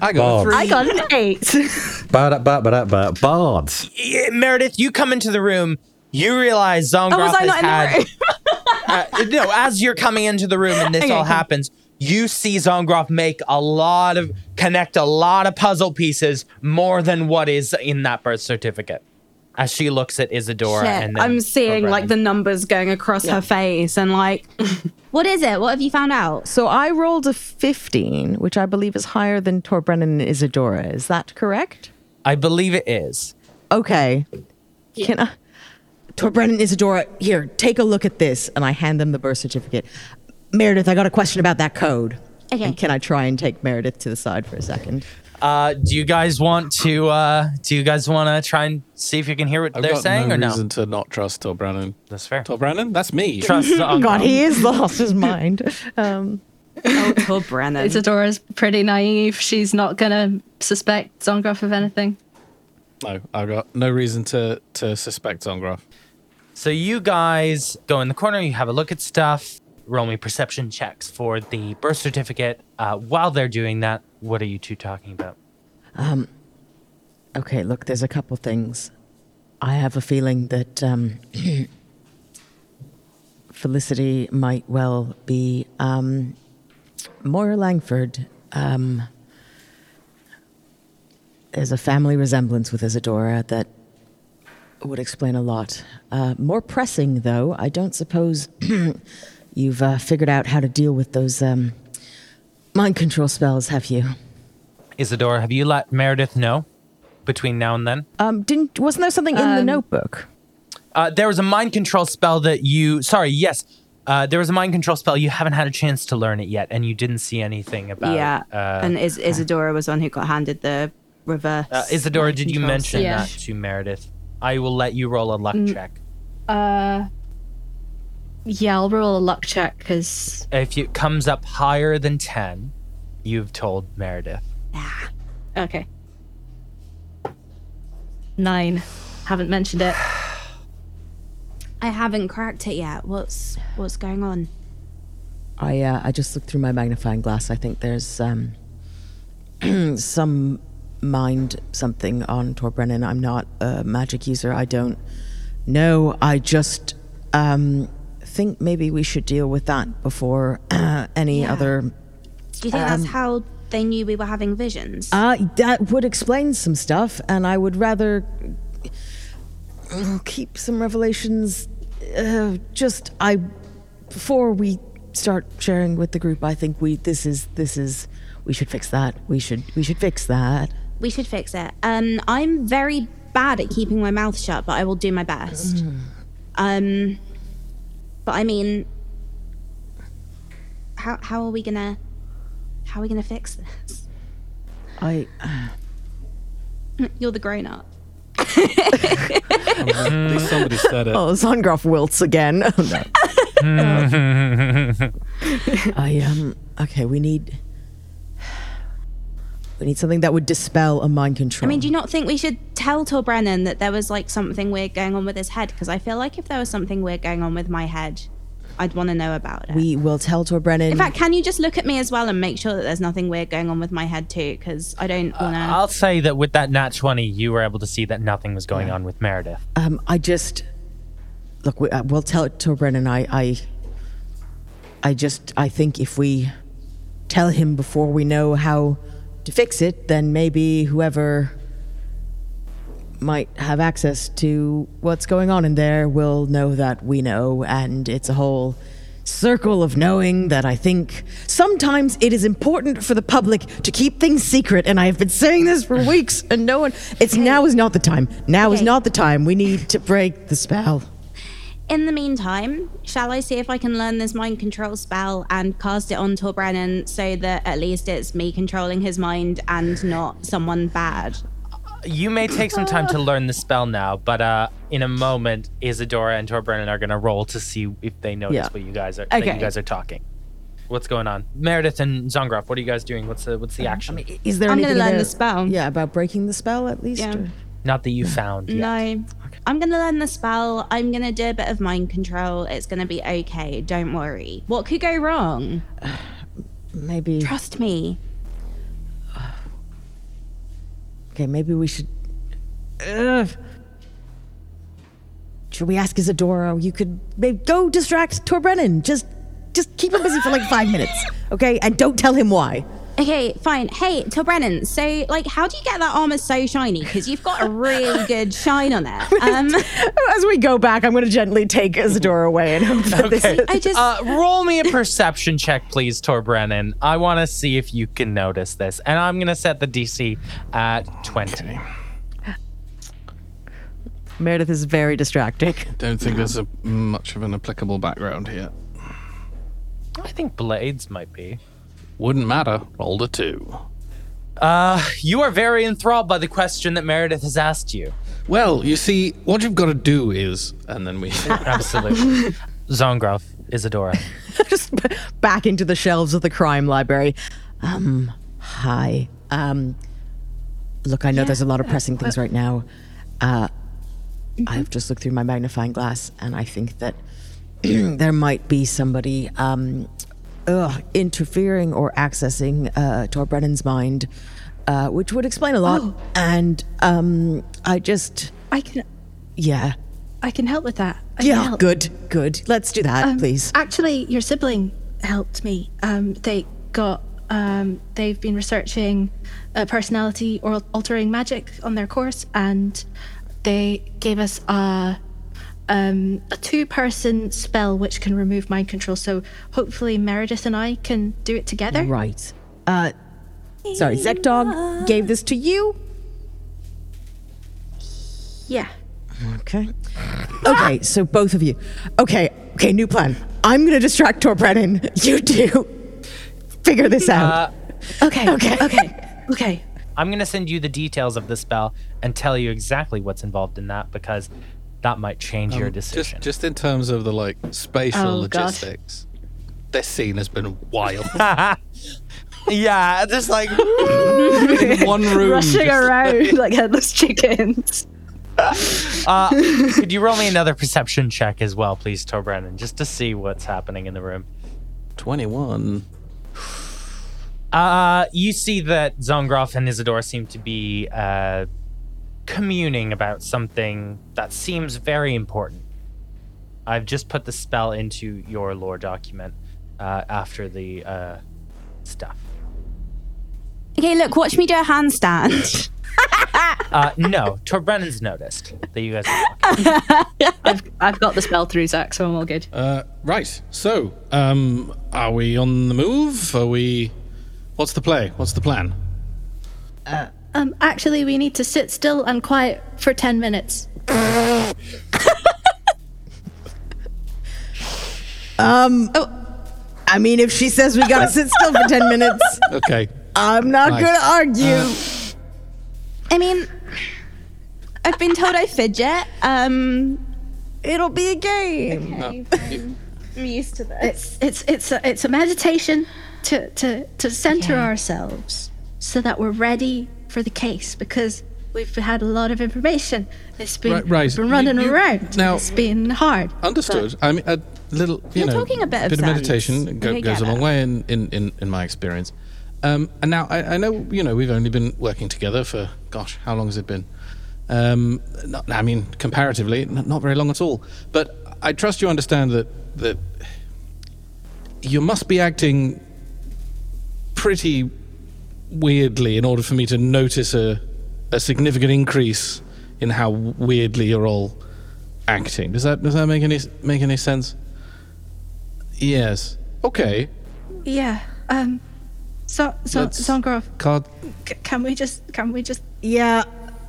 I got Bob. a three. I got an eight. Ba-da-ba-ba-da-ba. Bards. Yeah, Meredith, you come into the room. You realize Zongroff Oh, has not had. uh, no, as you're coming into the room and this Okay, all cool. happens, you see Zongroff make a lot of connect a lot of puzzle pieces more than what is in that birth certificate. As she looks at Isadora, Shit, and then I'm seeing like the numbers going across her face and like, what is it? What have you found out? So I rolled a 15, which I believe is higher than Torbrennan and Isadora. Is that correct? I believe it is. Okay. Can I? Torbrennan, Isadora, here, take a look at this. And I hand them the birth certificate. Meredith, I got a question about that code. Okay. And can I try and take Meredith to the side for a second? Uh, do you guys want to? Uh, do you guys want to try and see if you can hear what I've they're got saying no or no? reason to not trust Tor Brannon. That's fair. Tor Brannon? That's me. Trust Zongroff. God, he is lost his mind. Um, Oh, Tor Brennan. Isadora's pretty naive. She's not gonna suspect Zongroff of anything. No, I've got no reason to to suspect Zongroff. So you guys go in the corner, you have a look at stuff, roll me perception checks for the birth certificate. Uh, while they're doing that, what are you two talking about? Um, okay, look, there's a couple things. I have a feeling that um, Felicity might well be um, Moira Langford. Um, there's a family resemblance with Isadora that would explain a lot. Uh, more pressing, though, I don't suppose you've uh, figured out how to deal with those um, mind control spells have you? Isadora, have you let Meredith know between now and then? Um, didn't wasn't there something in the Um, notebook? Uh, there was a mind control spell that you. Sorry, yes. Uh, there was a mind control spell. You haven't had a chance to learn it yet, and you didn't see anything about. yeah, Uh, and Is- Isadora was one who got handed the reverse. uh, Isadora, did you control mention Yeah. that to Meredith? I will let you roll a luck Mm. check. Uh, yeah, I'll roll a luck check because If it comes up higher than ten, you've told Meredith. okay. Nine. Haven't mentioned it. I haven't cracked it yet. What's what's going on? I uh, I just looked through my magnifying glass. I think there's um some mind something on Tor Brennan. I'm not a magic user. I don't know. I just um think maybe we should deal with that before uh, any Yeah. other. Do you think that's Um, how they knew we were having visions? Uh, that would explain some stuff, and I would rather uh, keep some revelations. Uh, just I before we start sharing with the group. I think we this is this is we should fix that. We should we should fix that. We should fix it. Um, I'm very bad at keeping my mouth shut, but I will do my best. Um, but I mean, how how are we gonna how are we gonna fix this? I You're the grown up. At least somebody said it. oh Zongroff wilts again. Oh, no. I um okay. We need we need something that would dispel a mind control. I mean, do you not think we should tell Tor Brennan that there was like something weird going on with his head? Because I feel like if there was something weird going on with my head, I'd want to know about it. we will tell Tor Brennan. In fact, can you just look at me as well and make sure that there's nothing weird going on with my head too? Because I don't want to. I'll say that with that nat twenty, you were able to see that nothing was going on with Meredith. Um, I just look. We, uh, we'll tell it to Brennan. I, I, I just. I think if we tell him before we know how to fix it, then maybe whoever might have access to what's going on in there will know that we know, and it's a whole circle of knowing that I think sometimes it is important for the public to keep things secret and I have been saying this for weeks and no one it's now is not the time. Now is not the time. We need to break the spell. In the meantime, shall I see if I can learn this mind control spell and cast it on Tor Brennan so that at least it's me controlling his mind and not someone bad? You may take some time to learn the spell now, but uh, in a moment, Isadora and Torbrennan are going to roll to see if they notice Yeah. what you guys are. Okay. you guys are talking. What's going on, Meredith and Zongroff? What are you guys doing? What's the what's the action? Is there I'm anything gonna learn there- the spell. Yeah, about breaking the spell at least. Yeah. or- Not that you found yet. No. I'm going to learn the spell. I'm going to do a bit of mind control. It's going to be okay. Don't worry. What could go wrong? Maybe. Trust me. Okay, maybe we should. Ugh. Should we ask Isadora? You could maybe go distract Tor Brennan. Just, just keep him busy for like five minutes, okay? And don't tell him why. Okay, fine. Hey, Tor Brennan, so, like, how do you get that armor so shiny? Because you've got a really good shine on it. Um, As we go back, I'm going to gently take Isadora away and hope that this Okay. is. I just. Uh, roll me a perception check, please, Torbrennan. I want to see if you can notice this, and I'm going to set the DC at twenty. Meredith is very distracting. Don't think there's a much of an applicable background here. I think blades might be. Wouldn't matter. Rolled a two. Uh, you are very enthralled by the question that Meredith has asked you. Well, you see, what you've got to do is, and then we. Absolutely. Zongroff, Isadora. Just b- back into the shelves of the crime library. Um, hi. Um, look, I know there's a lot of pressing things right now. Uh, I've just looked through my magnifying glass, and I think that there might be somebody um, ugh, interfering or accessing uh, Tor Brennan's mind, uh, which would explain a lot. And um, I just, I can yeah, I can help with that. I yeah, good, good. Let's do that, Um, please. Actually, your sibling helped me. Um, they got. Um, they've been researching uh, personality or altering magic on their course, and they gave us a um, a two-person spell which can remove mind control. So hopefully, Meredith and I can do it together. Right. Uh, sorry, Zektog gave this to you. Yeah. Okay. Okay, so both of you. Okay, okay, new plan. I'm gonna distract Tor Brennan. You two figure this out. Okay. Okay. Okay. Okay. I'm going to send you the details of the spell and tell you exactly what's involved in that because that might change your Um, decision. Just, just in terms of the like spatial Oh, God. logistics, this scene has been wild. yeah, just like in one room, Rushing just- around like headless chickens. uh, could you roll me another perception check as well, please, Tor Brennan, just to see what's happening in the room? Twenty-one. Uh, you see that Zongroff and Isadora seem to be uh, communing about something that seems very important. I've just put the spell into your lore document uh, after the uh, stuff. Okay, look, watch me do a handstand. Uh, no, Tor Brennan's noticed that you guys are talking. I've, I've got the spell through, Zach, so I'm all good. Uh, right. So, um, are we on the move? Are we? What's the play? What's the plan? Um, actually, we need to sit still and quiet for 10 minutes. Um, oh. I mean, if she says we gotta sit still for 10 minutes, Okay. I'm not Nice. gonna argue. I mean, I've been told I fidget. Um, It'll be a game. No, I'm used to this. It's it's it's a it's a meditation to to to center ourselves so that we're ready for the case because we've had a lot of information. It's been Right, right. been running You- you- around. now- it's been hard. Understood. I mean, a little, you You're know, talking a bit of bit of sense. meditation go, goes a long it. way in, in, in, in my experience. Um, and now I, I know, you know, we've only been working together for, gosh, how long has it been? Um, not, I mean, comparatively, not, not very long at all. But I trust you understand that that you must be acting pretty weirdly in order for me to notice a, a significant increase in how weirdly you're all acting. Does that does that make any make any sense? Yes. Okay. Yeah. Um. So so Let's- Card. c- can we just can we just Yeah.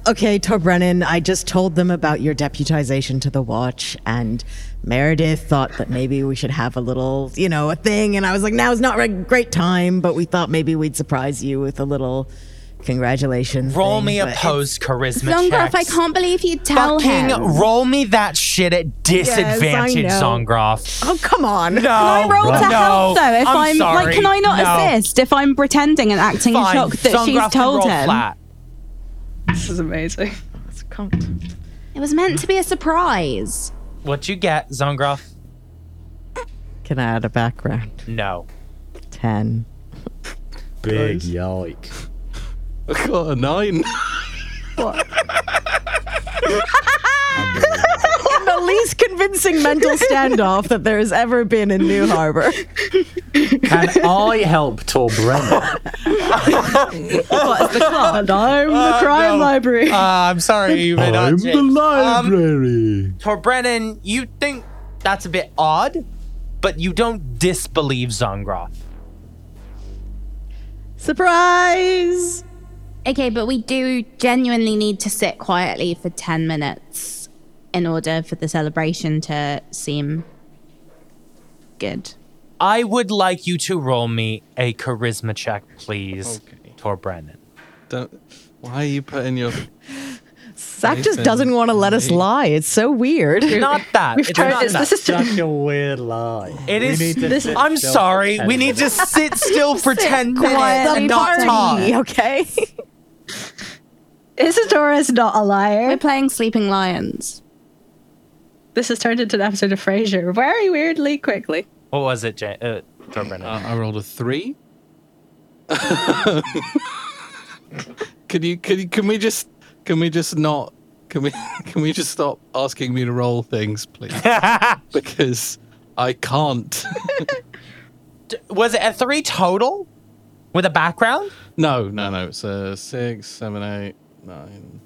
Okay, Tor Brennan, I just told them about your deputization to the watch, and Meredith thought that maybe we should have a little, you know, a thing. And I was like, now's not a great time, but we thought maybe we'd surprise you with a little congratulations. Roll thing, me a but pose charisma Zongroff, check. I can't believe you tell Fucking him. roll me that shit at disadvantage, know. Zongroff. Oh, come on. No, Can I roll to no, help though? If I'm I'm, sorry. like, can I not No. assist if I'm pretending and acting in Fine, shock that Zongroff she's can told roll him? Flat. This is amazing. It was meant to be a surprise. What you get, Zongroff? Can I add a background? No. 10. Big yoik. I got a nine. the least convincing mental standoff that there has ever been in New Harbor. Can I help Tor Brennan? What's the clock? And I'm the crime library. Uh, I'm sorry, you may not. I'm the James. library. Um, Tor Brennan, you think that's a bit odd, but you don't disbelieve Zongroff. Surprise! Okay, but we do genuinely need to sit quietly for 10 minutes in order for the celebration to seem good. I would like you to roll me a charisma check, please, Tor Brennan. Don't. Why are you putting your? Zach just doesn't want to let us lie. It's so weird. Not that. We've It's turned not this. that. This is Such a weird lie. It We is. need to this- I'm sorry. We need to sit still for 10 minutes and not party. talk. okay? Isadora is not a liar. We're playing Sleeping Lions. This has turned into an episode of Frasier very weirdly quickly. What was it, Jay? Uh, Brennan? Uh, I rolled a three. can you? Can you? Can we just? Can we just not? Can we? Can we just stop asking me to roll things, please? because I can't. D- was it a three total with a background? no, no, no. It's a six, seven, eight, nine,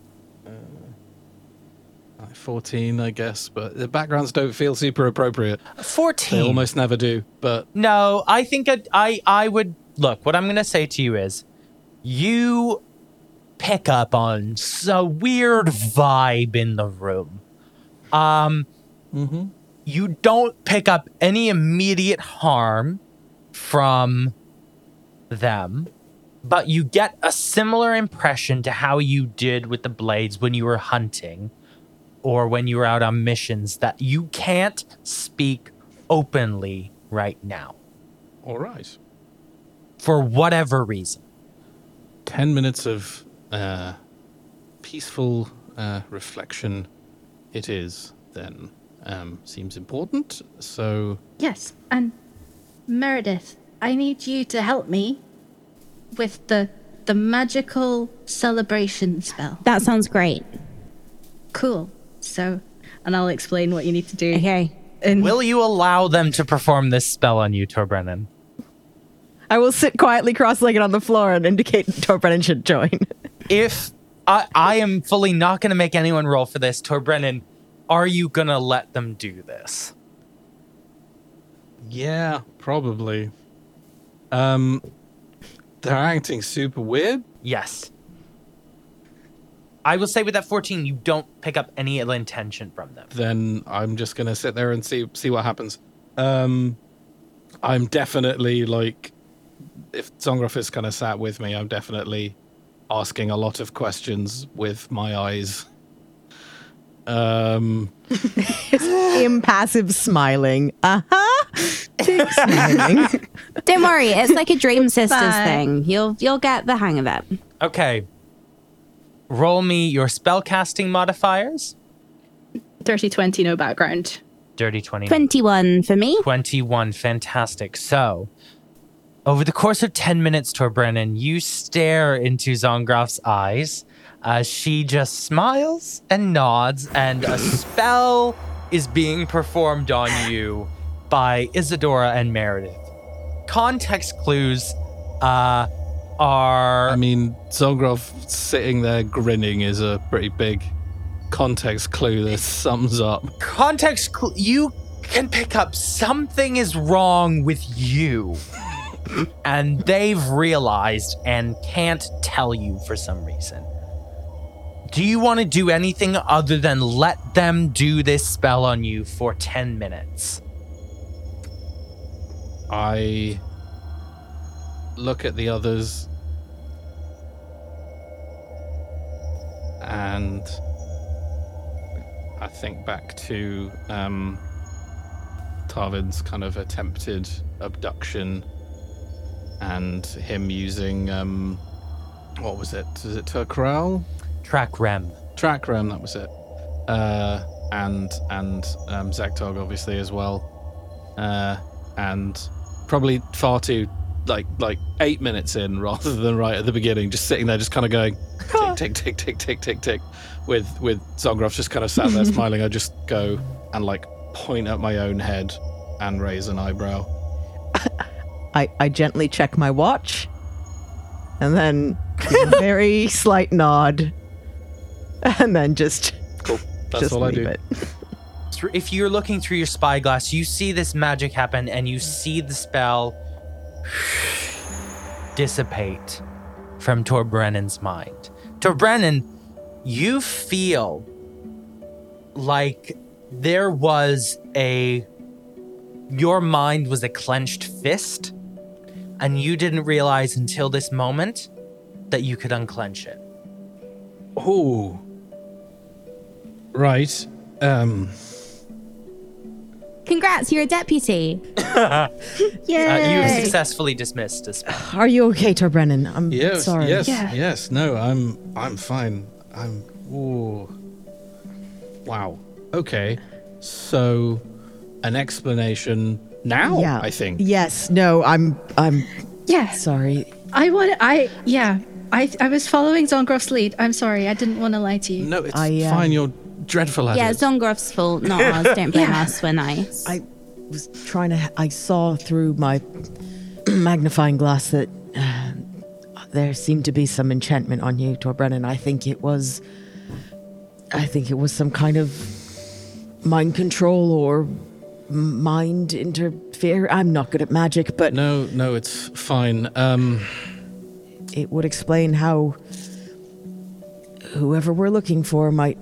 like fourteen, I guess. But the backgrounds don't feel super appropriate. 14. They 14. almost never do. But No, I think I, I I would look, what I'm going to say to you is you pick up on a weird vibe in the room. Um, You don't pick up any immediate harm from them, but you get a similar impression to how you did with the blades when you were hunting or when you were out on missions that you can't speak openly right now All right. for whatever reason. 10 minutes of uh, peaceful uh, reflection it is then. Um, seems important. So, Yes, and Meredith, I need you to help me with the the magical celebration spell. That sounds great. Cool. So, and I'll explain what you need to do. Okay. And Will you allow them to perform this spell on you, Torbrennan? I will sit quietly cross-legged on the floor and indicate Torbrennan should join. If I, I am fully not going to make anyone roll for this, Torbrennan, are you going to let them do this? yeah, probably. Um, they're acting super weird. Yes. I will say with that 14, you don't pick up any ill intention from them. Then I'm just gonna sit there and see see what happens. Um, I'm definitely like, if Zongroff is kind of sat with me, I'm definitely asking a lot of questions with my eyes. Um, Impassive smiling. Uh-huh. Don't worry, it's like a Dream Sisters Bye. thing. You'll you'll get the hang of it. Okay. Roll me your spellcasting modifiers. dirty 20, no background. Dirty 20. 21 for me. 21. Fantastic. So, over the course of 10 minutes, Torbrennan, you stare into Zongroff's eyes as she just smiles and nods, and a spell is being performed on you by Isadora and Meredith. Context clues uh, are. I mean, Zongroff sitting there grinning is a pretty big context clue that sums up. context cl- you can pick up something is wrong with you and they've realized and can't tell you for some reason do you want to do anything other than let them do this spell on you for 10 minutes I look at the others and I think back to um, Tarvin's kind of attempted abduction and him using um, what was it? Is it Turkral? track rem Track that was it. Uh, and and um, Zektog obviously as well. Uh, and probably far too like like eight minutes in rather than right at the beginning, just sitting there, just kind of going tick tick tick tick tick tick tick, with with Zongroff just kind of sat there smiling. I just go and like point at my own head and raise an eyebrow. I, I gently check my watch and then a very slight nod and then just Cool. That's just all I leave do. it. If you're looking through your spyglass, you see this magic happen and you see the spell dissipate from Torbrennan's mind. Torbrennan, you feel like there was a your mind was a clenched fist and you didn't realize until this moment that you could unclench it. Oh. Right. Um. Congrats, you're a deputy. Uh, you have successfully dismissed a spell. Are you okay, Torbrennan? I'm Yes, sorry. yes, Yeah. yes. No, I'm I'm fine. I'm ooh. Wow. Okay. So an explanation now, Yeah. I think. Yes. No. I'm. I'm Yeah. sorry. I want. I yeah. I I was following Zongroff's lead. I'm sorry. I didn't want to lie to you. No, it's I, um, fine. You're dreadful at Yeah, it. it's Zongroff's fault, not ours. Don't blame Yeah. us. We're nice. I was trying to. I saw through my magnifying glass that uh, there seemed to be some enchantment on you, Torbrennan. I think it was. I think it was some kind of mind control or mind interfere? I'm not good at magic, but No, no, it's fine. Um, it would explain how whoever we're looking for might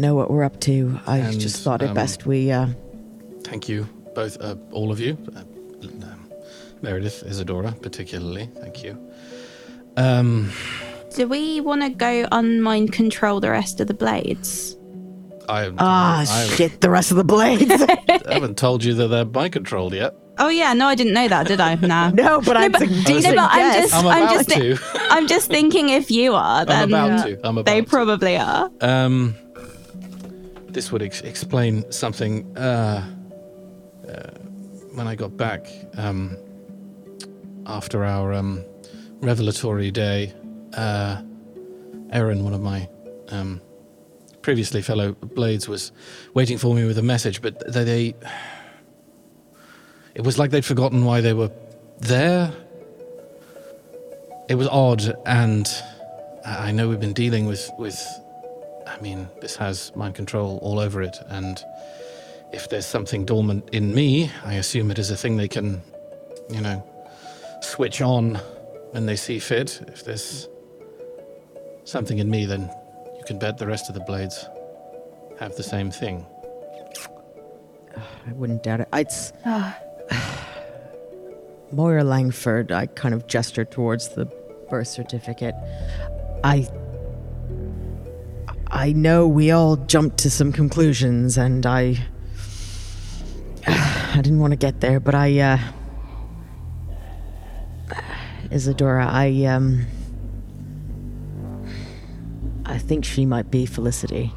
know what we're up to. I And, just thought it um, best we. Uh, thank you, both, uh, all of you. Uh, um, Meredith, Isadora, particularly. Thank you. Um, Do we want to go unmind control the rest of the blades? I, ah, I, shit! The rest of the blades. I haven't told you that they're mind controlled yet. Oh yeah, no, I didn't know that, did I? Nah. no, but I'm but, decent no, but I'm just, I'm I'm, about just, thi- to. I'm just thinking if you are, then I'm about to. I'm about they to. probably are. Um, this would ex- explain something. Uh, uh, when I got back um, after our um, revelatory day, uh, Erin, one of my um, previously fellow blades, was waiting for me with a message, but they, they it was like they'd forgotten why they were there. It was odd, and I know we've been dealing with with I mean, this has mind control all over it, and if there's something dormant in me, I assume it is a thing they can, you know, switch on when they see fit. If there's something in me, then you can bet the rest of the blades have the same thing. I wouldn't doubt it. It's ah. Moira Langford. I kind of gestured towards the birth certificate. I. I know we all jumped to some conclusions, and I. I didn't want to get there, but I. Uh, Isadora, I um. I think she might be Felicity.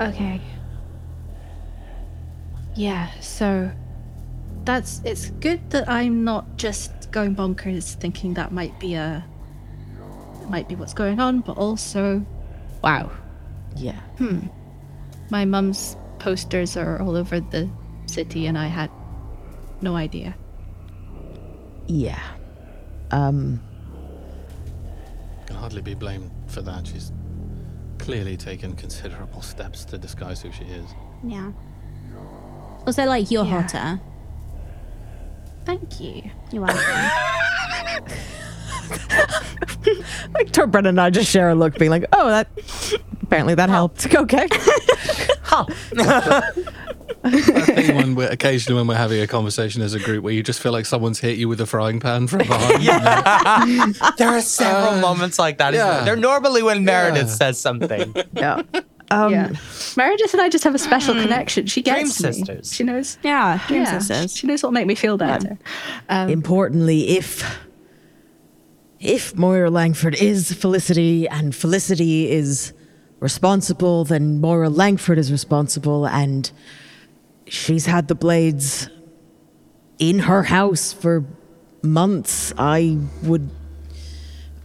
Okay. Yeah, so that's it's good that I'm not just going bonkers thinking that might be a might be what's going on, but also wow. Yeah. Hmm. My mum's posters are all over the city and I had no idea. Yeah. Um. Can hardly be blamed for that. She's clearly taken considerable steps to disguise who she is. Yeah. Also, like, you're Yeah. hotter. Thank you. You're welcome. Like Tor Brennan and I just share a look, being like, "Oh, that apparently that helped." Okay. I think when we're occasionally when we're having a conversation as a group where you just feel like someone's hit you with a frying pan from behind. Yeah. there are several moments like that. isn't yeah. there? They're normally when Meredith Yeah. says something. yeah. Um, yeah. Meredith and I just have a special connection. She Dream gets me. sisters. She knows. Yeah, dream yeah, sisters. She knows what'll make me feel better. Um, Importantly, if if Moira Langford is Felicity and Felicity is responsible, then Moira Langford is responsible, and she's had the blades in her house for months. I would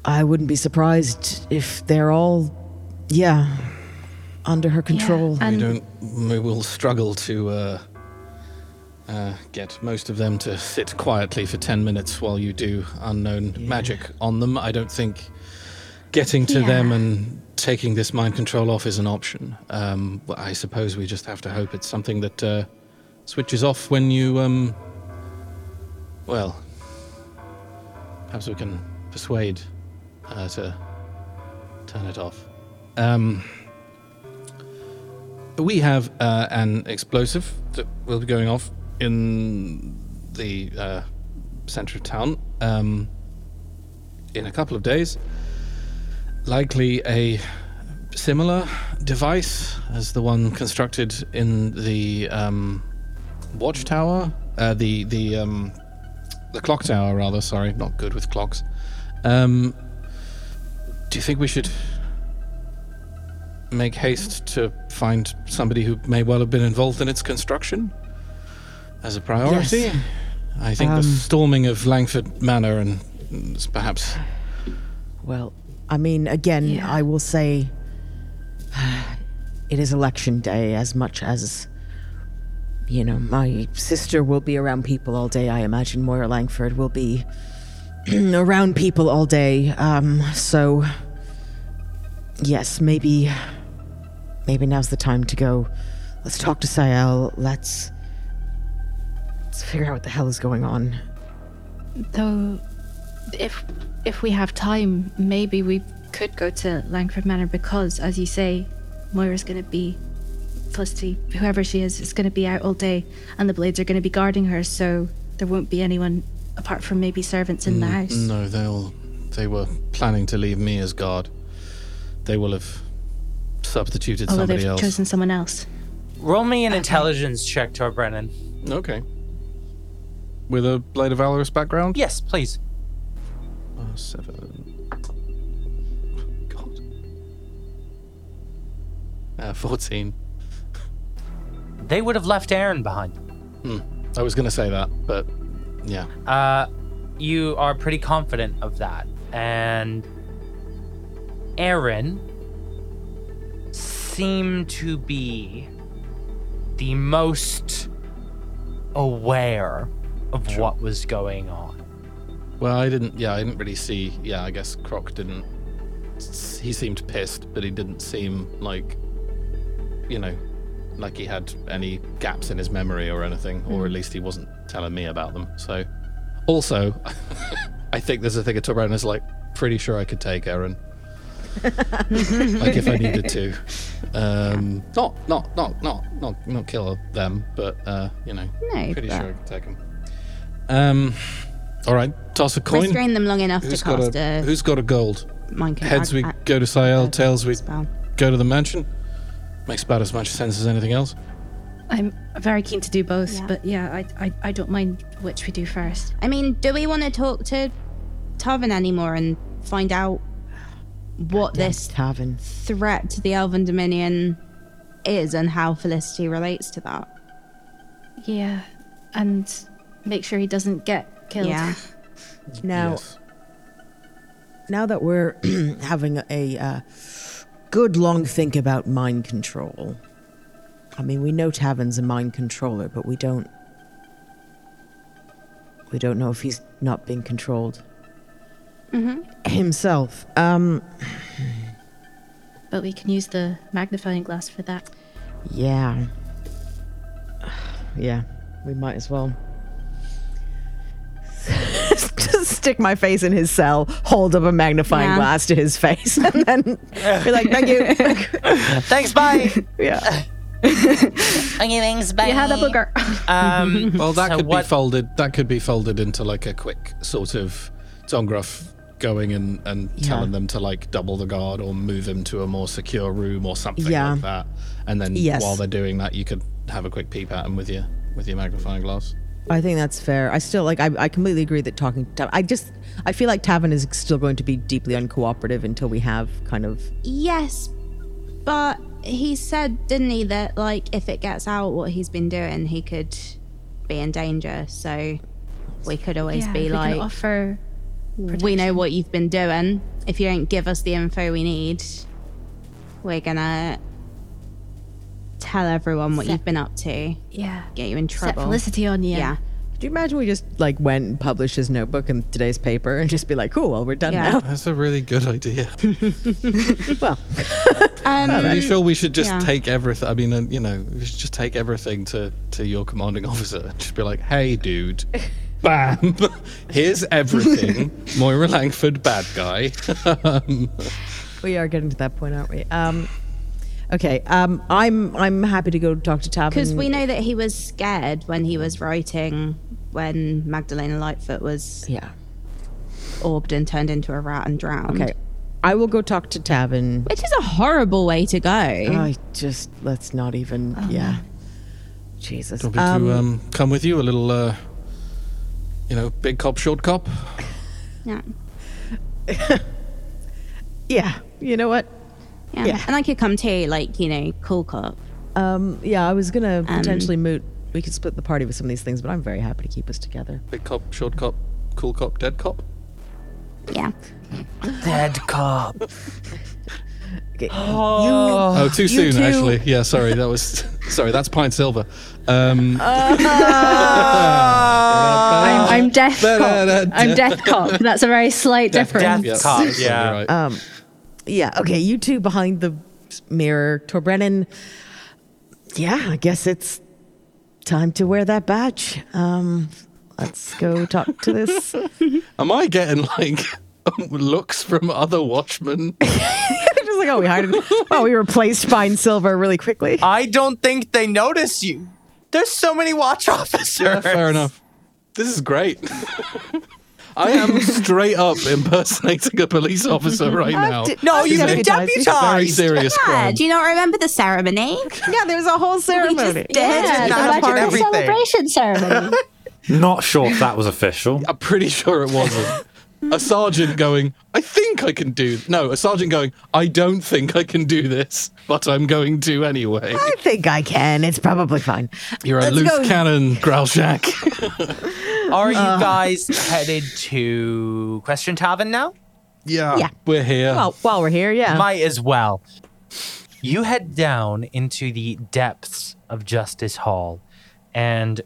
I wouldn't be surprised if they're all yeah under her control. we don't. We will struggle to uh, uh, get most of them to sit quietly for ten minutes while you do unknown magic on them. I don't think getting to them and taking this mind control off is an option. Um, I suppose we just have to hope it's something that uh, switches off when you. Um, well, perhaps we can persuade her to turn it off. Um, we have uh, an explosive that will be going off in the uh, center of town um, in a couple of days. Likely a similar device as the one constructed in the um, watchtower, uh, the the um, the clock tower, rather. Sorry, not good with clocks. Um, do you think we should make haste to find somebody who may well have been involved in its construction as a priority? Yes. I think the Um, storming of Langford Manor and perhaps Well, I mean, again, Yeah. I will say it is election day as much as, you know, my sister will be around people all day. I imagine Moira Langford will be around people all day. Um, so, yes, maybe, maybe now's the time to go let's talk to Sael. Let's let's figure out what the hell is going on. Though, if if we have time, maybe we could go to Langford Manor because, as you say, Moira's going to be Felicity, whoever she is, is going to be out all day, and the blades are going to be guarding her. So there won't be anyone apart from maybe servants in the Mm, house. No, they'll. They were planning to leave me as guard. They will have substituted Although somebody they've else. chosen someone else. Roll me an intelligence check, Tor Brennan. Okay. With a Blade of Valorous background? Yes, please. Uh, seven. God. Uh, 14. They would have left Aaron behind. Hmm. I was going to say that, but yeah. Uh, you are pretty confident of that. And Aaron seemed to be the most aware of what was going on. Well, I didn't. Yeah, I didn't really see. Yeah, I guess Croc didn't. He seemed pissed, but he didn't seem like, you know, like he had any gaps in his memory or anything, or at least he wasn't telling me about them. So, also, I think there's a thing at Torbran is like, pretty sure I could take Aaron. like if I needed to, um, not not not not not not kill them, but uh, you know, No, pretty but- sure I could take him. Um, all right, toss a coin. Restrain them long enough Who's to cast a, a, Who's got a gold? mind con- Heads we a- go to Sael, tails we spell. go to the mansion. Makes about as much sense as anything else. I'm very keen to do both, Yeah. but yeah, I, I I don't mind which we do first. I mean, do we want to talk to Tarvin anymore and find out what this Tavern. threat to the Elven Dominion is and how Felicity relates to that? Yeah, and make sure he doesn't get killed. Yeah. Now, Yes. now that we're having a uh, good long think about mind control, I mean, we know Tarvin's a mind controller, but we don't. We don't know if he's not being controlled himself. Um, But we can use the magnifying glass for that. yeah, yeah, we might as well. Just stick my face in his cell, hold up a magnifying Yeah. glass to his face, and then be like, "Thank you." Thanks, bye. yeah. Thanks, bye. You had a booger. Um, Well, that so could what- be folded. That could be folded into like a quick sort of Zongroff going and, and Yeah. telling them to like double the guard or move him to a more secure room or something Yeah. like that. And then Yes. while they're doing that, you could have a quick peep at him with your with your magnifying glass. I think that's fair. I still like. I, I completely agree that talking to I just. I feel like Tarvin is still going to be deeply uncooperative until we have kind of. Yes, but he said, didn't he, that like if it gets out what he's been doing, he could be in danger. So we could always Yeah, be if we can like, offer. we know what you've been doing. If you don't give us the info we need, we're gonna tell everyone what Set- you've been up to. Yeah. Get you in trouble. Set trouble. Felicity on you. Yeah. Could you imagine we just like went and published his notebook in today's paper and just be like, "Cool, well, we're done Yeah. now." That's a really good idea. well, Um, I'm pretty sure we should just yeah. take everything. I mean, uh, you know, we should just take everything to to your commanding officer. Just be like, "Hey, dude." Bam! Here's everything. Moira Langford, bad guy. um, we are getting to that point, aren't we? Um, okay. Um, I'm I'm happy to go talk to Tarvin Because we know that he was scared when he was writing when Magdalena Lightfoot was Yeah. orbed and turned into a rat and drowned. Okay. I will go talk to Tarvin. Which is a horrible way to go. I just let's not even. yeah. Jesus. do you want me to um, come with you? A little, uh, you know, big cop, short cop? yeah. yeah. You know what? Yeah. Yeah. And I could come too, like, you know, cool cop. Um, yeah, I was gonna Um, potentially moot. We could split the party with some of these things, but I'm very happy to keep us together. Big cop, short cop, cool cop, dead cop? Yeah. Dead cop. Okay. Oh, too soon, two- actually. Yeah, sorry. That was. sorry, that's Pine Silver. Um, I'm, I'm death cop. I'm death cop. That's a very slight difference. yeah, cop, yeah. right. Um, yeah. Okay. You two behind the mirror, Torbrennan. yeah, I guess it's time to wear that badge. Um, let's go talk to this. Am I getting like looks from other watchmen? Just like, oh, we hired. Oh, we replaced Fine Silver really quickly. I don't think they notice you. There's so many watch officers. Yeah, fair enough. This is great. I am straight up impersonating a police officer right now. No, you It's a deputized. Very serious Yeah, crime. do you not remember the ceremony? Yeah, there was a whole ceremony. did. Yeah, the imagine magical celebration ceremony. Not sure if that was official. I'm pretty sure it wasn't. A sergeant going, I think I can do. No, a sergeant going, I don't think I can do this, but I'm going to anyway. I think I can. It's probably fine. You're a Let's loose go. cannon, Growlshank. Are you Uh. guys headed to Question Tavern now? yeah, Yeah. we're here. Well, while we're here, yeah. Might as well. You head down into the depths of Justice Hall, and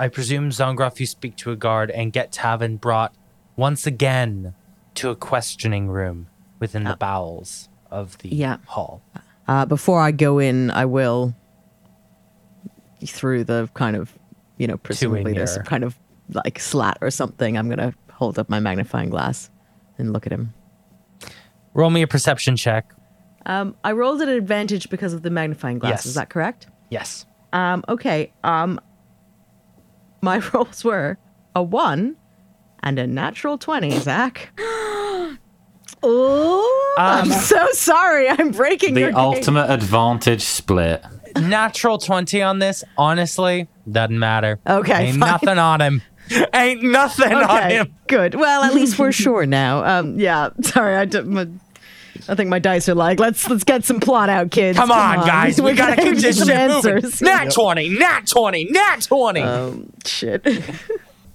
I presume Zongroff, you speak to a guard and get Tavin brought once again to a questioning room within the bowels of the Yeah. hall. Uh, before I go in, I will through the kind of, you know, presumably there's some kind of like slat or something. I'm gonna hold up my magnifying glass and look at him. Roll me a perception check. Um, I rolled at an advantage because of the magnifying glass. Yes. Is that correct? Yes. Um, okay. Um, my rolls were a one and a natural twenty. Zach. oh, I'm Um, so sorry. I'm breaking The your game. ultimate advantage split. Natural 20 on this, honestly, doesn't matter. Okay, Ain't fine. nothing on him. Ain't nothing on him. good. Well, at least we're sure now. Um, yeah. Sorry, I, d- my- I think my dice are like, let's let's get some plot out, kids. Come on, guys. We We're gotta gonna keep this some shit moving. answers. Nat 20, nat 20, nat 20. Um, shit.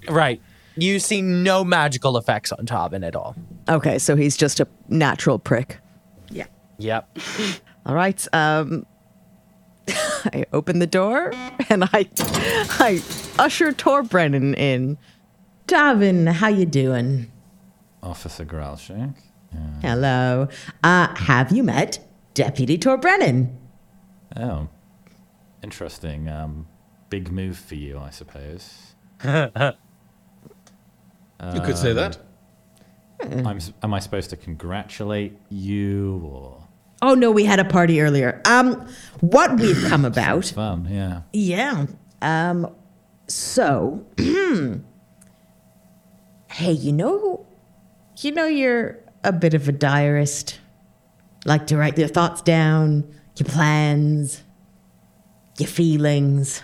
right. You see no magical effects on Tobin at all. okay, so he's just a natural prick. Yeah. Yep. All right. Um, I open the door and I I usher Tor Brennan in. Davin, how you doing? Officer Growlshank. Hello. Uh, have you met Deputy Tor Brennan? Oh, interesting. Um, big move for you, I suppose. you could say that. I'm, am I supposed to congratulate you or Oh no, we had a party earlier. Um, what we've come about? fun? Yeah. Yeah. Um, so, hey, you know, you know, you're a bit of a diarist. Like to write your thoughts down, your plans, your feelings.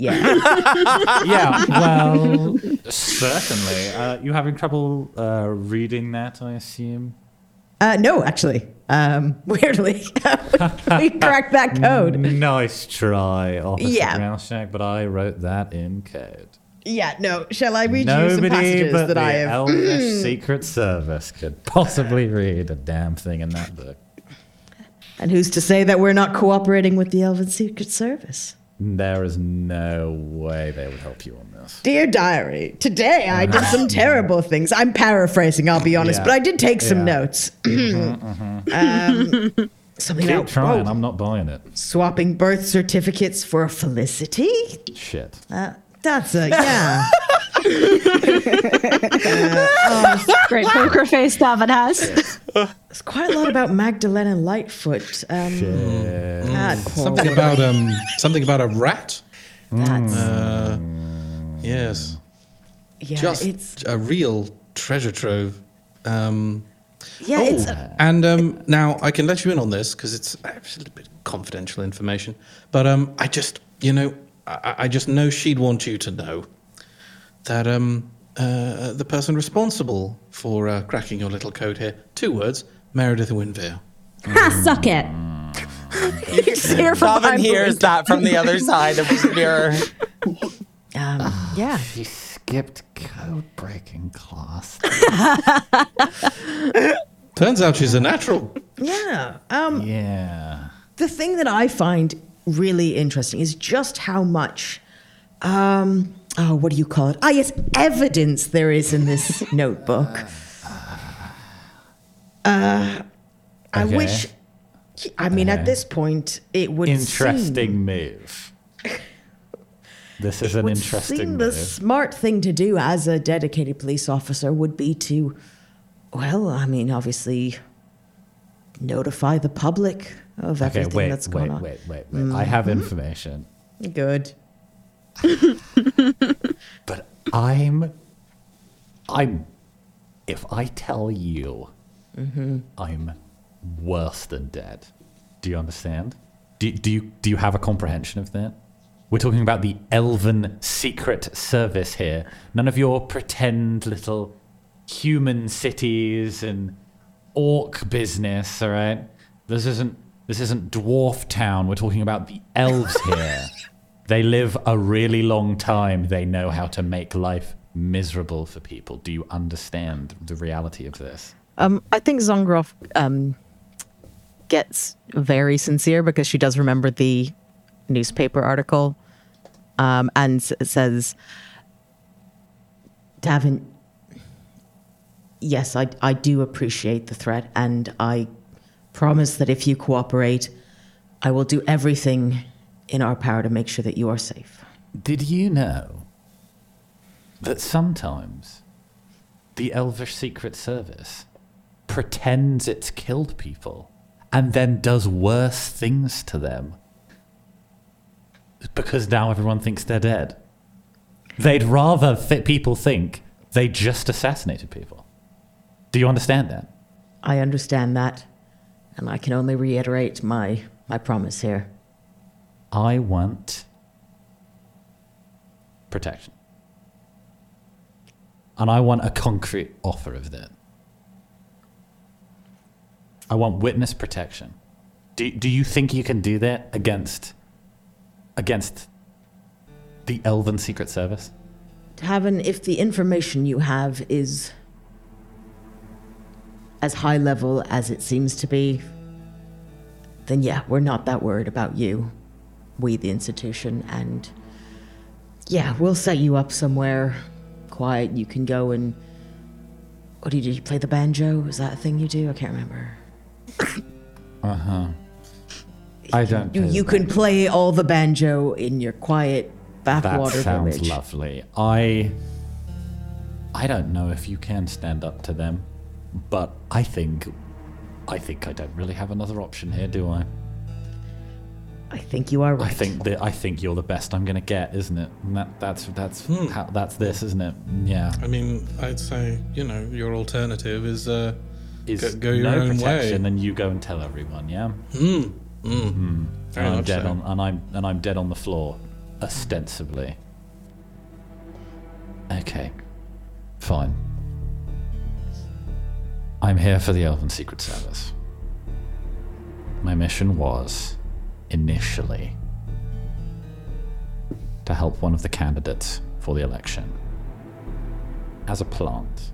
Shit. Yeah. yeah, well, certainly. Uh, you having trouble uh, reading that, I assume? uh, no, actually, um, weirdly, we cracked that code. Nice try, Officer Yeah. Growlshank, but I wrote that in code. Yeah. No. Shall I read you some passages but that the I have? Elvish Secret Service could possibly read a damn thing in that book. And who's to say that we're not cooperating with the Elven Secret Service? There is no way they would help you on this. Dear diary, today I did some terrible things. I'm paraphrasing, I'll be honest, Yeah. but I did take some Yeah. notes. um, something Keep about trying, oh, I'm not buying it. swapping birth certificates for Felicity. Shit. Uh, that's a yeah. Great poker face Davin has. There's quite a lot about Magdalena Lightfoot. Um, Shit. Something about um, something about a rat. That's Uh, yes, yeah. just it's a real treasure trove. Um, yeah. It's a, and um, now I can let you in on this because it's it's a little bit confidential information. But um, I just, you know, I, I just know she'd want you to know that um, uh, the person responsible for uh, cracking your little code here, two words, Meredith Winvere. ha, suck it. Here from Tobin behind hears the- that from the other side of his mirror. um, yeah. She skipped code breaking class. Turns out she's a natural. yeah. Um, yeah. the thing that I find really interesting is just how much, um, oh, what do you call it? Ah, yes, evidence there is in this notebook. Uh, I Okay. wish, I mean, Okay. at this point, it would Interesting seem, move. This is it an would interesting seem move. the smart thing to do as a dedicated police officer would be to, well, I mean, obviously, notify the public of Okay, everything wait, that's wait, going on. wait, wait, wait. I have Mhm. information, Good. but I'm, I'm. If I tell you, Mhm. I'm worse than dead. Do you understand? Do, do you do you have a comprehension of that? We're talking about the Elven Secret Service here. None of your pretend little human cities and orc business, all right? This isn't this isn't dwarf town. We're talking about the elves here. they live a really long time. They know how to make life miserable for people. Do you understand the reality of this? Um, I think Zongroff um, gets very sincere because she does remember the newspaper article um, and says, Davin, yes, I, I do appreciate the threat, and I promise that if you cooperate, I will do everything in our power to make sure that you are safe. Did you know that sometimes the Elvish Secret Service pretends it's killed people and then does worse things to them? Because now everyone thinks they're dead. They'd rather th- people think they just assassinated people. Do you understand that? I understand that, and I can only reiterate my, my promise here. I want protection. And I want a concrete offer of that. I want witness protection. Do, do you think you can do that against against the Elven Secret Service? Tarvin, if the information you have is as high level as it seems to be, then yeah, we're not that worried about you. We, the institution, and yeah, we'll set you up somewhere quiet. You can go and. What do you do? You play the banjo? Is that a thing you do? I can't remember. Uh huh. I don't. You, you can play all the banjo in your quiet backwater That sounds village. lovely. I I don't know if you can stand up to them, but I think I think I don't really have another option here, do I? I think you are right. I think that I think you're the best I'm gonna get, isn't it? And that that's that's Hmm. how, that's this, isn't it? Yeah. I mean, I'd say you know your alternative is uh, Is go, go your no own protection, way. then you go and tell everyone, yeah. Hmm. Mm. And I'm dead so. on, and I'm and I'm dead on the floor, ostensibly. Okay, fine. I'm here for the Elven Secret Service. My mission was, initially, to help one of the candidates for the election. As a plant.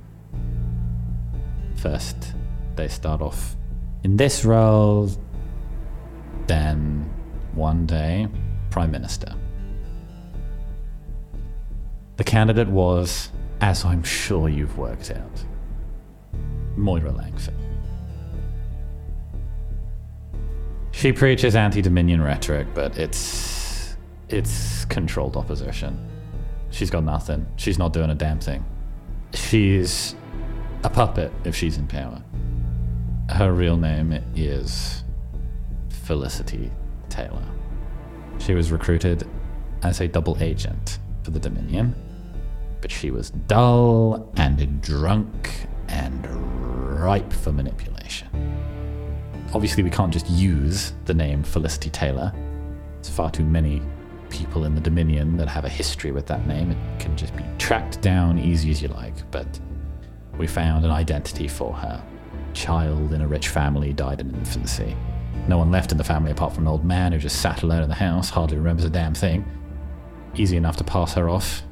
First, they start off in this role, then one day, Prime Minister. The candidate was, as I'm sure you've worked out, Moira Langford. She preaches anti-Dominion rhetoric, but it's it's controlled opposition. She's got nothing. She's not doing a damn thing. She's a puppet if she's in power. Her real name is Felicity Taylor. She was recruited as a double agent for the Dominion, but she was dull and drunk and ripe for manipulation. Obviously, we can't just use the name Felicity Taylor. There's far too many people in the Dominion that have a history with that name. It can just be tracked down easy as you like, but we found an identity for her. Child in a rich family died in infancy. No one left in the family apart from an old man who just sat alone in the house, hardly remembers a damn thing. Easy enough to pass her off.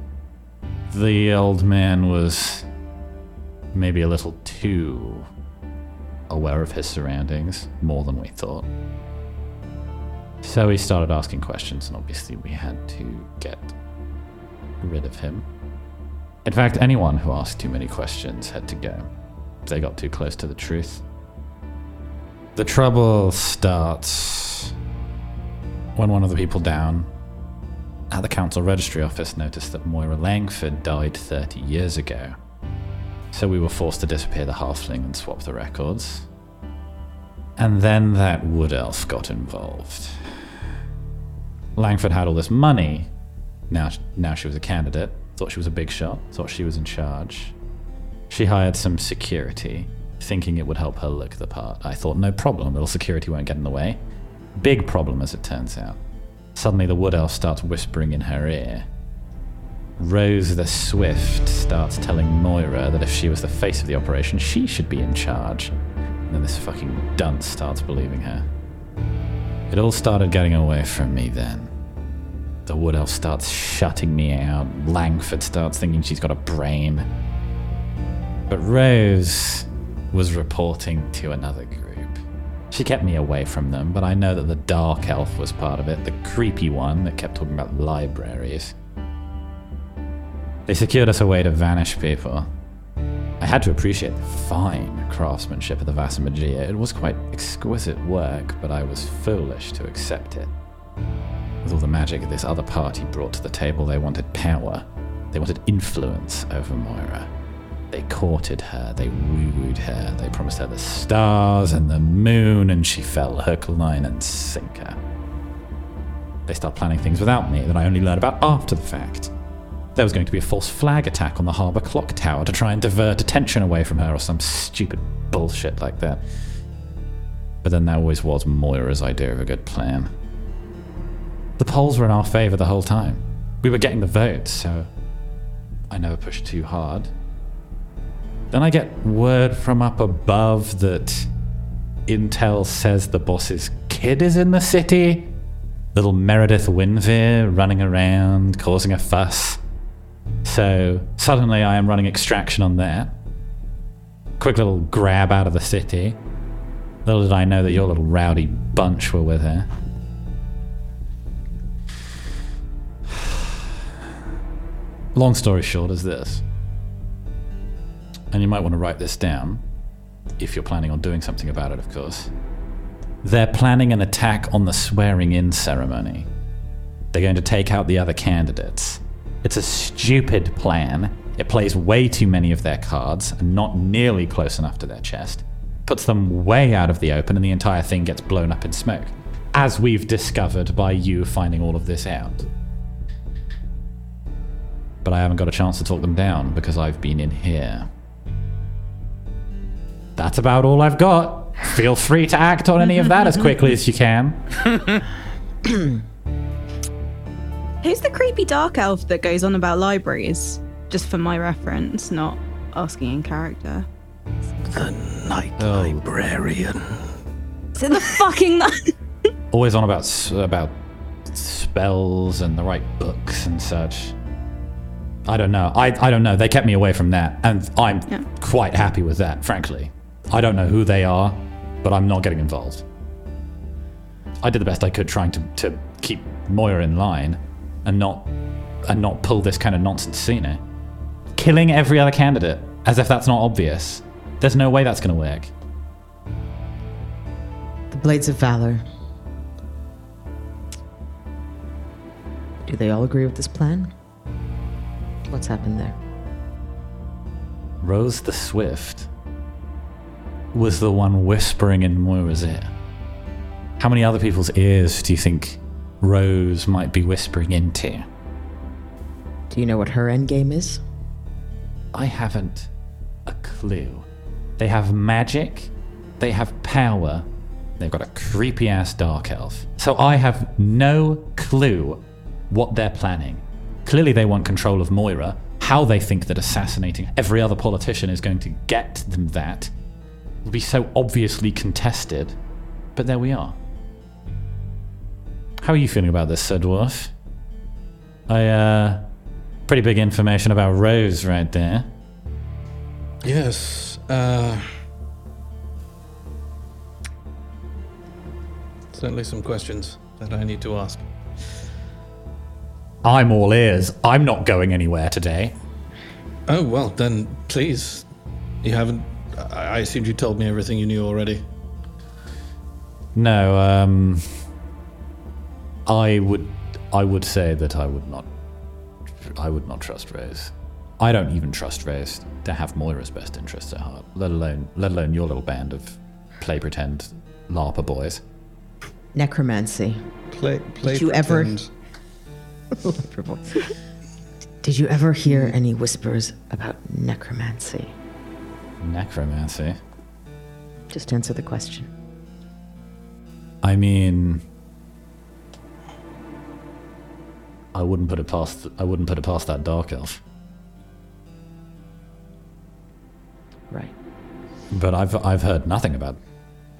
The old man was maybe a little too aware of his surroundings, more than we thought. So he started asking questions, and obviously we had to get rid of him. In fact, anyone who asked too many questions had to go. They got too close to the truth. The trouble starts when one of the people down at the council registry office noticed that Moira Langford died 30 years ago. So we were forced to disappear the halfling and swap the records. And then that wood elf got involved. Langford had all this money. Now, now she was a candidate. Thought she was a big shot. Thought she was in charge. She hired some security, thinking it would help her look the part. I thought, no problem, little security won't get in the way. Big problem, as it turns out. Suddenly, the wood elf starts whispering in her ear. Rose the Swift starts telling Moira that if she was the face of the operation, she should be in charge. And then this fucking dunce starts believing her. It all started getting away from me then. The wood elf starts shutting me out. Langford starts thinking she's got a brain. But Rose was reporting to another group. She kept me away from them, but I know that the Dark Elf was part of it, the creepy one that kept talking about libraries. They secured us a way to vanish people. I had to appreciate the fine craftsmanship of the Vasamagia. It was quite exquisite work, but I was foolish to accept it. With all the magic this other party brought to the table, they wanted power. They wanted influence over Moira. They courted her, they wooed her, they promised her the stars and the moon, and she fell hook, line, and sinker. They start planning things without me that I only learn about after the fact. There was going to be a false flag attack on the harbour clock tower to try and divert attention away from her or some stupid bullshit like that. But then that always was Moira's idea of a good plan. The polls were in our favour the whole time. We were getting the votes, so I never pushed too hard. Then I get word from up above that Intel says the boss's kid is in the city. Little Meredith Winvere running around, causing a fuss. So suddenly I am running extraction on that. Quick little grab out of the city. Little did I know that your little rowdy bunch were with her. Long story short is this. And you might want to write this down, if you're planning on doing something about it, of course. They're planning an attack on the swearing in ceremony. They're going to take out the other candidates. It's a stupid plan. It plays way too many of their cards and not nearly close enough to their chest. Puts them way out of the open and the entire thing gets blown up in smoke. As we've discovered by you finding all of this out. But I haven't got a chance to talk them down because I've been in here. That's about all I've got. Feel free to act on any of that as quickly as you can. Who's the creepy dark elf that goes on about libraries? Just for my reference, not asking in character. The night oh. librarian. Is it the fucking night? Always on about about spells and the right books and such. I don't know. I, I don't know. They kept me away from that, and I'm quite happy with that, frankly. I don't know who they are, but I'm not getting involved. I did the best I could trying to, to keep Moira in line and not and not pull this kind of nonsense scene. Eh? Killing every other candidate as if that's not obvious. There's no way that's going to work. The Blades of Valor. Do they all agree with this plan? What's happened there? Rose the Swift was the one whispering in Moira's ear. How many other people's ears do you think Rose might be whispering into? Do you know what her end game is? I haven't a clue. They have magic, they have power, they've got a creepy ass dark elf. So I have no clue what they're planning. Clearly, they want control of Moira. How they think that assassinating every other politician is going to get them that will be so obviously contested. But there we are. How are you feeling about this, Sir Dwarf? I, uh, pretty big information about Rose right there. Yes. Uh, certainly some questions that I need to ask. I'm all ears. I'm not going anywhere today. Oh, well, then please. You haven't. I I assumed you told me everything you knew already. No, um, I would, I would say that I would not, I would not trust Reyes. I don't even trust Reyes to have Moira's best interests at heart, let alone, let alone your little band of play pretend LARPer boys. Necromancy. Play, play Did you ever? Did you ever hear any whispers about necromancy? Necromancy. Just answer the question. I mean, I wouldn't put it past. I wouldn't put it past that dark elf. Right. But I've I've heard nothing about.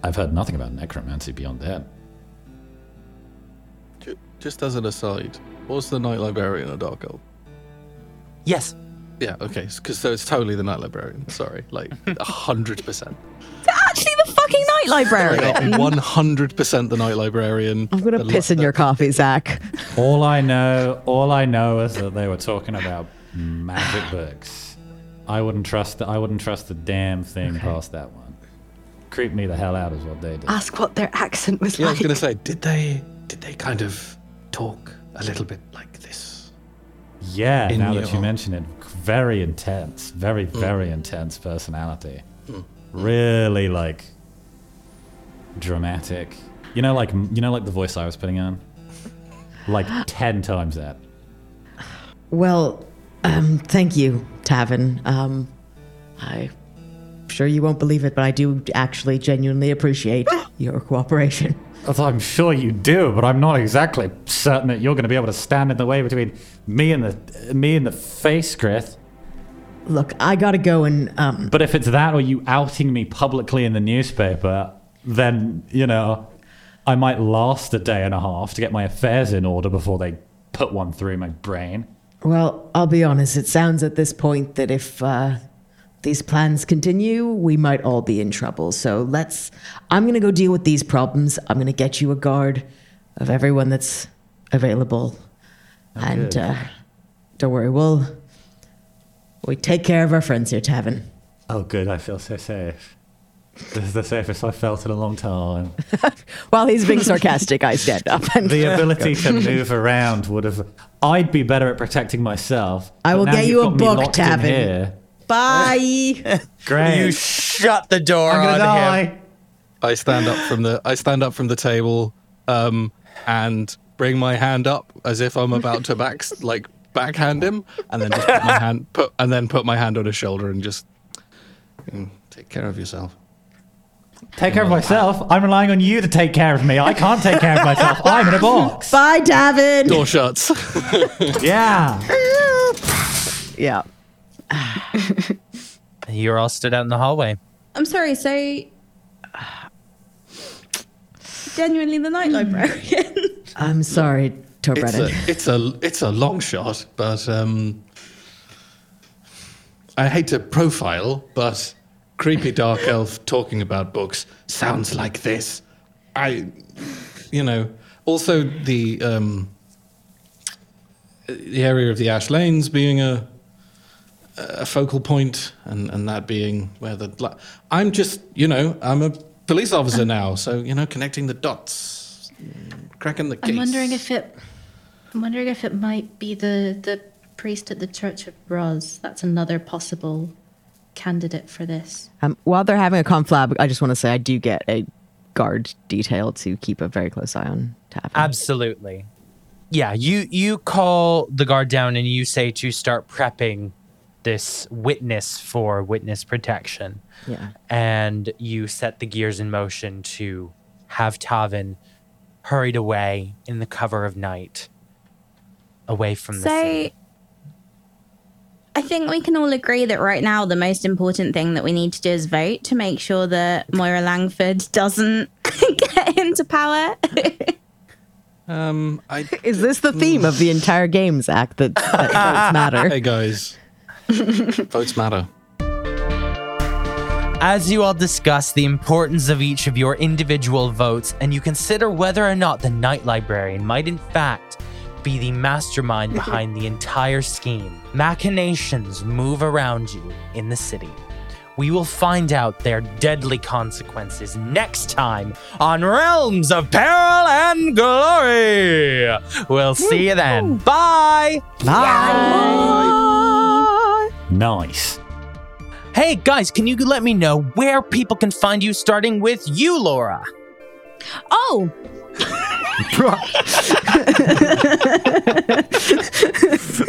I've heard nothing about necromancy beyond that. Just as an aside, was the Night Librarian a Dark Elf? Yes. Yeah, okay, because so it's totally the Night Librarian. Sorry, like a hundred percent, Actually, the fucking night librarian. one hundred percent the Night Librarian. I'm gonna The li- piss in your coffee, Zach. All I know, all I know is that they were talking about magic books. I wouldn't trust. I wouldn't trust a damn thing past that one. Creep me the hell out is what they did. Ask what their accent was Yeah, I was gonna say, did they did they kind of talk a little bit like this? Yeah, in now your- that you mention it, very intense, very Mm. very intense personality. Mm. Really like dramatic. You know, like you know, like the voice I was putting on, like ten times that. Well, um, thank you, Tarvin. Um, I'm sure you won't believe it, but I do actually genuinely appreciate your cooperation. I'm sure you do, but I'm not exactly certain that you're going to be able to stand in the way between me and the me and the face, Grith. Look, I gotta go and um, But if it's that or you outing me publicly in the newspaper, then you know I might last a day and a half to get my affairs in order before they put one through my brain. well, I'll be honest. It sounds at this point that if uh, these plans continue, we might all be in trouble. So let's. I'm gonna go deal with these problems. I'm gonna get you a guard of everyone that's available, and good. uh, don't worry, we'll we take care of our friends here, Tarvin. Oh, good. I feel so safe. This is the safest I've felt in a long time. While he's being sarcastic, I stand up. And The ability to move around would have. I'd be better at protecting myself. I will get you've a book, locked Tarvin. Bye. Great. You shut the door I'm gonna on him. die. I stand up from the I stand up from the table, um, and bring my hand up as if I'm about to back like backhand him, and then just put my hand put and then put my hand on his shoulder and just mm, take care of yourself. Take care of myself. I'm relying on you to take care of me. I can't take care of myself. I'm in a box. Bye, David. Door shuts. Yeah. Yeah. You're all stood out in the hallway. I'm sorry, so. Genuinely the night librarian. I'm sorry, It's a, Torbrennan. it's a it's a long shot, but um, I hate to profile, but creepy dark elf talking about books sounds like this. I, you know, also the um, the area of the Ash Lanes being a a focal point, and and that being where the I'm just you know I'm a police officer now, so you know connecting the dots, cracking the case. I'm wondering if it. I'm wondering if it might be the the priest at the Church of Roz. That's another possible candidate for this. Um, while they're having a conflab, I just want to say I do get a guard detail to keep a very close eye on Tarvin. Absolutely. Yeah, you you call the guard down and you say to start prepping this witness for witness protection. Yeah. And you set the gears in motion to have Tarvin hurried away in the cover of night away from the city. So, I think we can all agree that right now the most important thing that we need to do is vote to make sure that Moira Langford doesn't get into power. Um, I Is this the theme of the entire Games Act That, that votes matter. Hey guys, votes matter. As you all discuss the importance of each of your individual votes, and you consider whether or not the Night Librarian might, in fact, be the mastermind behind the entire scheme, machinations move around you in the city. We will find out their deadly consequences next time on Realms of Peril and Glory. We'll see you then. Bye. Bye. Nice. Hey guys, can you let me know where people can find you, starting with you, Laura? Oh.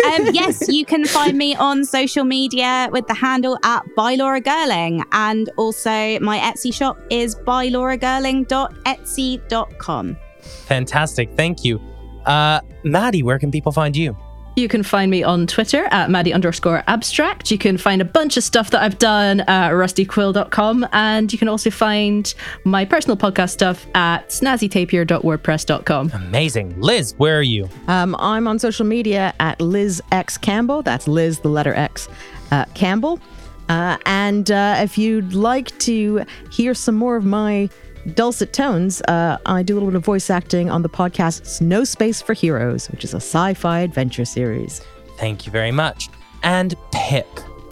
um, yes, you can find me on social media with the handle at by Laura Gerling, and also my Etsy shop is bylauragirling.etsy.com. Fantastic, thank you. Uh, Maddie, where can people find you? You can find me on Twitter at Maddie underscore abstract. You can find a bunch of stuff that I've done at rustyquill.com. And you can also find my personal podcast stuff at snazzytapier.wordpress.com. Amazing. Liz, where are you? Um, I'm on social media at Liz X Campbell. That's Liz, the letter X, uh, Campbell. Uh, and uh, if you'd like to hear some more of my dulcet tones, uh, I do a little bit of voice acting on the podcast No Space for Heroes, which is a sci fi adventure series. Thank you very much. And Pip,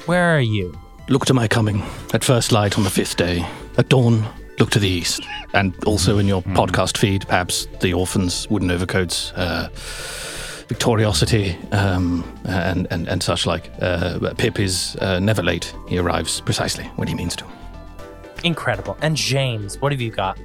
where are you? Look to my coming at first light on the fifth day. At dawn, look to the east. And also in your podcast feed, perhaps the orphans, wooden overcoats, uh, Victoriocity, um, and, and, and such like. Uh, Pip is uh, never late. He arrives precisely when he means to. Incredible. And James, what have you got?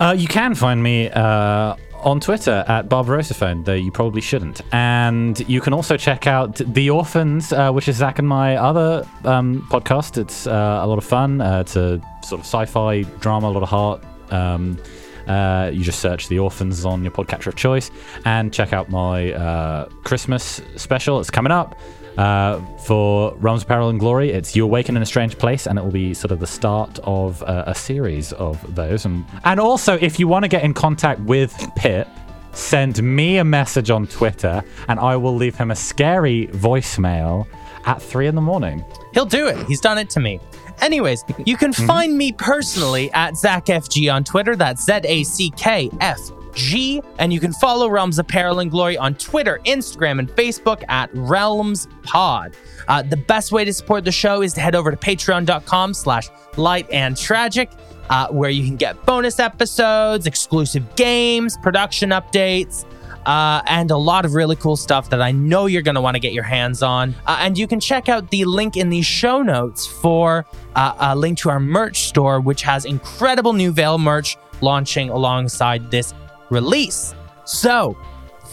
Uh, you can find me uh, on Twitter at Barbarosaphone, though you probably shouldn't. And you can also check out The Orphans, uh, which is Zach and my other um, podcast. It's uh, a lot of fun. Uh, it's a sort of sci-fi drama, a lot of heart. Um, uh, you just search The Orphans on your podcatcher of choice, and check out my uh, Christmas special. It's coming up. Uh, for Realms of Peril and Glory, it's You Awaken in a Strange Place, and it will be sort of the start of uh, a series of those. And, and also, if you want to get in contact with Pip, send me a message on Twitter, and I will leave him a scary voicemail at three in the morning. He'll do it. He's done it to me. Anyways, you can find me personally at ZachFG on Twitter. That's Z A C K F G. And you can follow Realms Peril and Glory on Twitter, Instagram, and Facebook at Realms Pod. Uh, the best way to support the show is to head over to patreon.com slash light and tragic, uh, where you can get bonus episodes, exclusive games, production updates, uh, and a lot of really cool stuff that I know you're going to want to get your hands on. Uh, and you can check out the link in the show notes for uh, a link to our merch store, which has incredible new Veil merch launching alongside this release. So,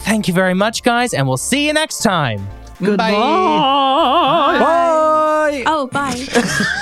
thank you very much, guys, and we'll see you next time. Goodbye. Bye. Oh, bye.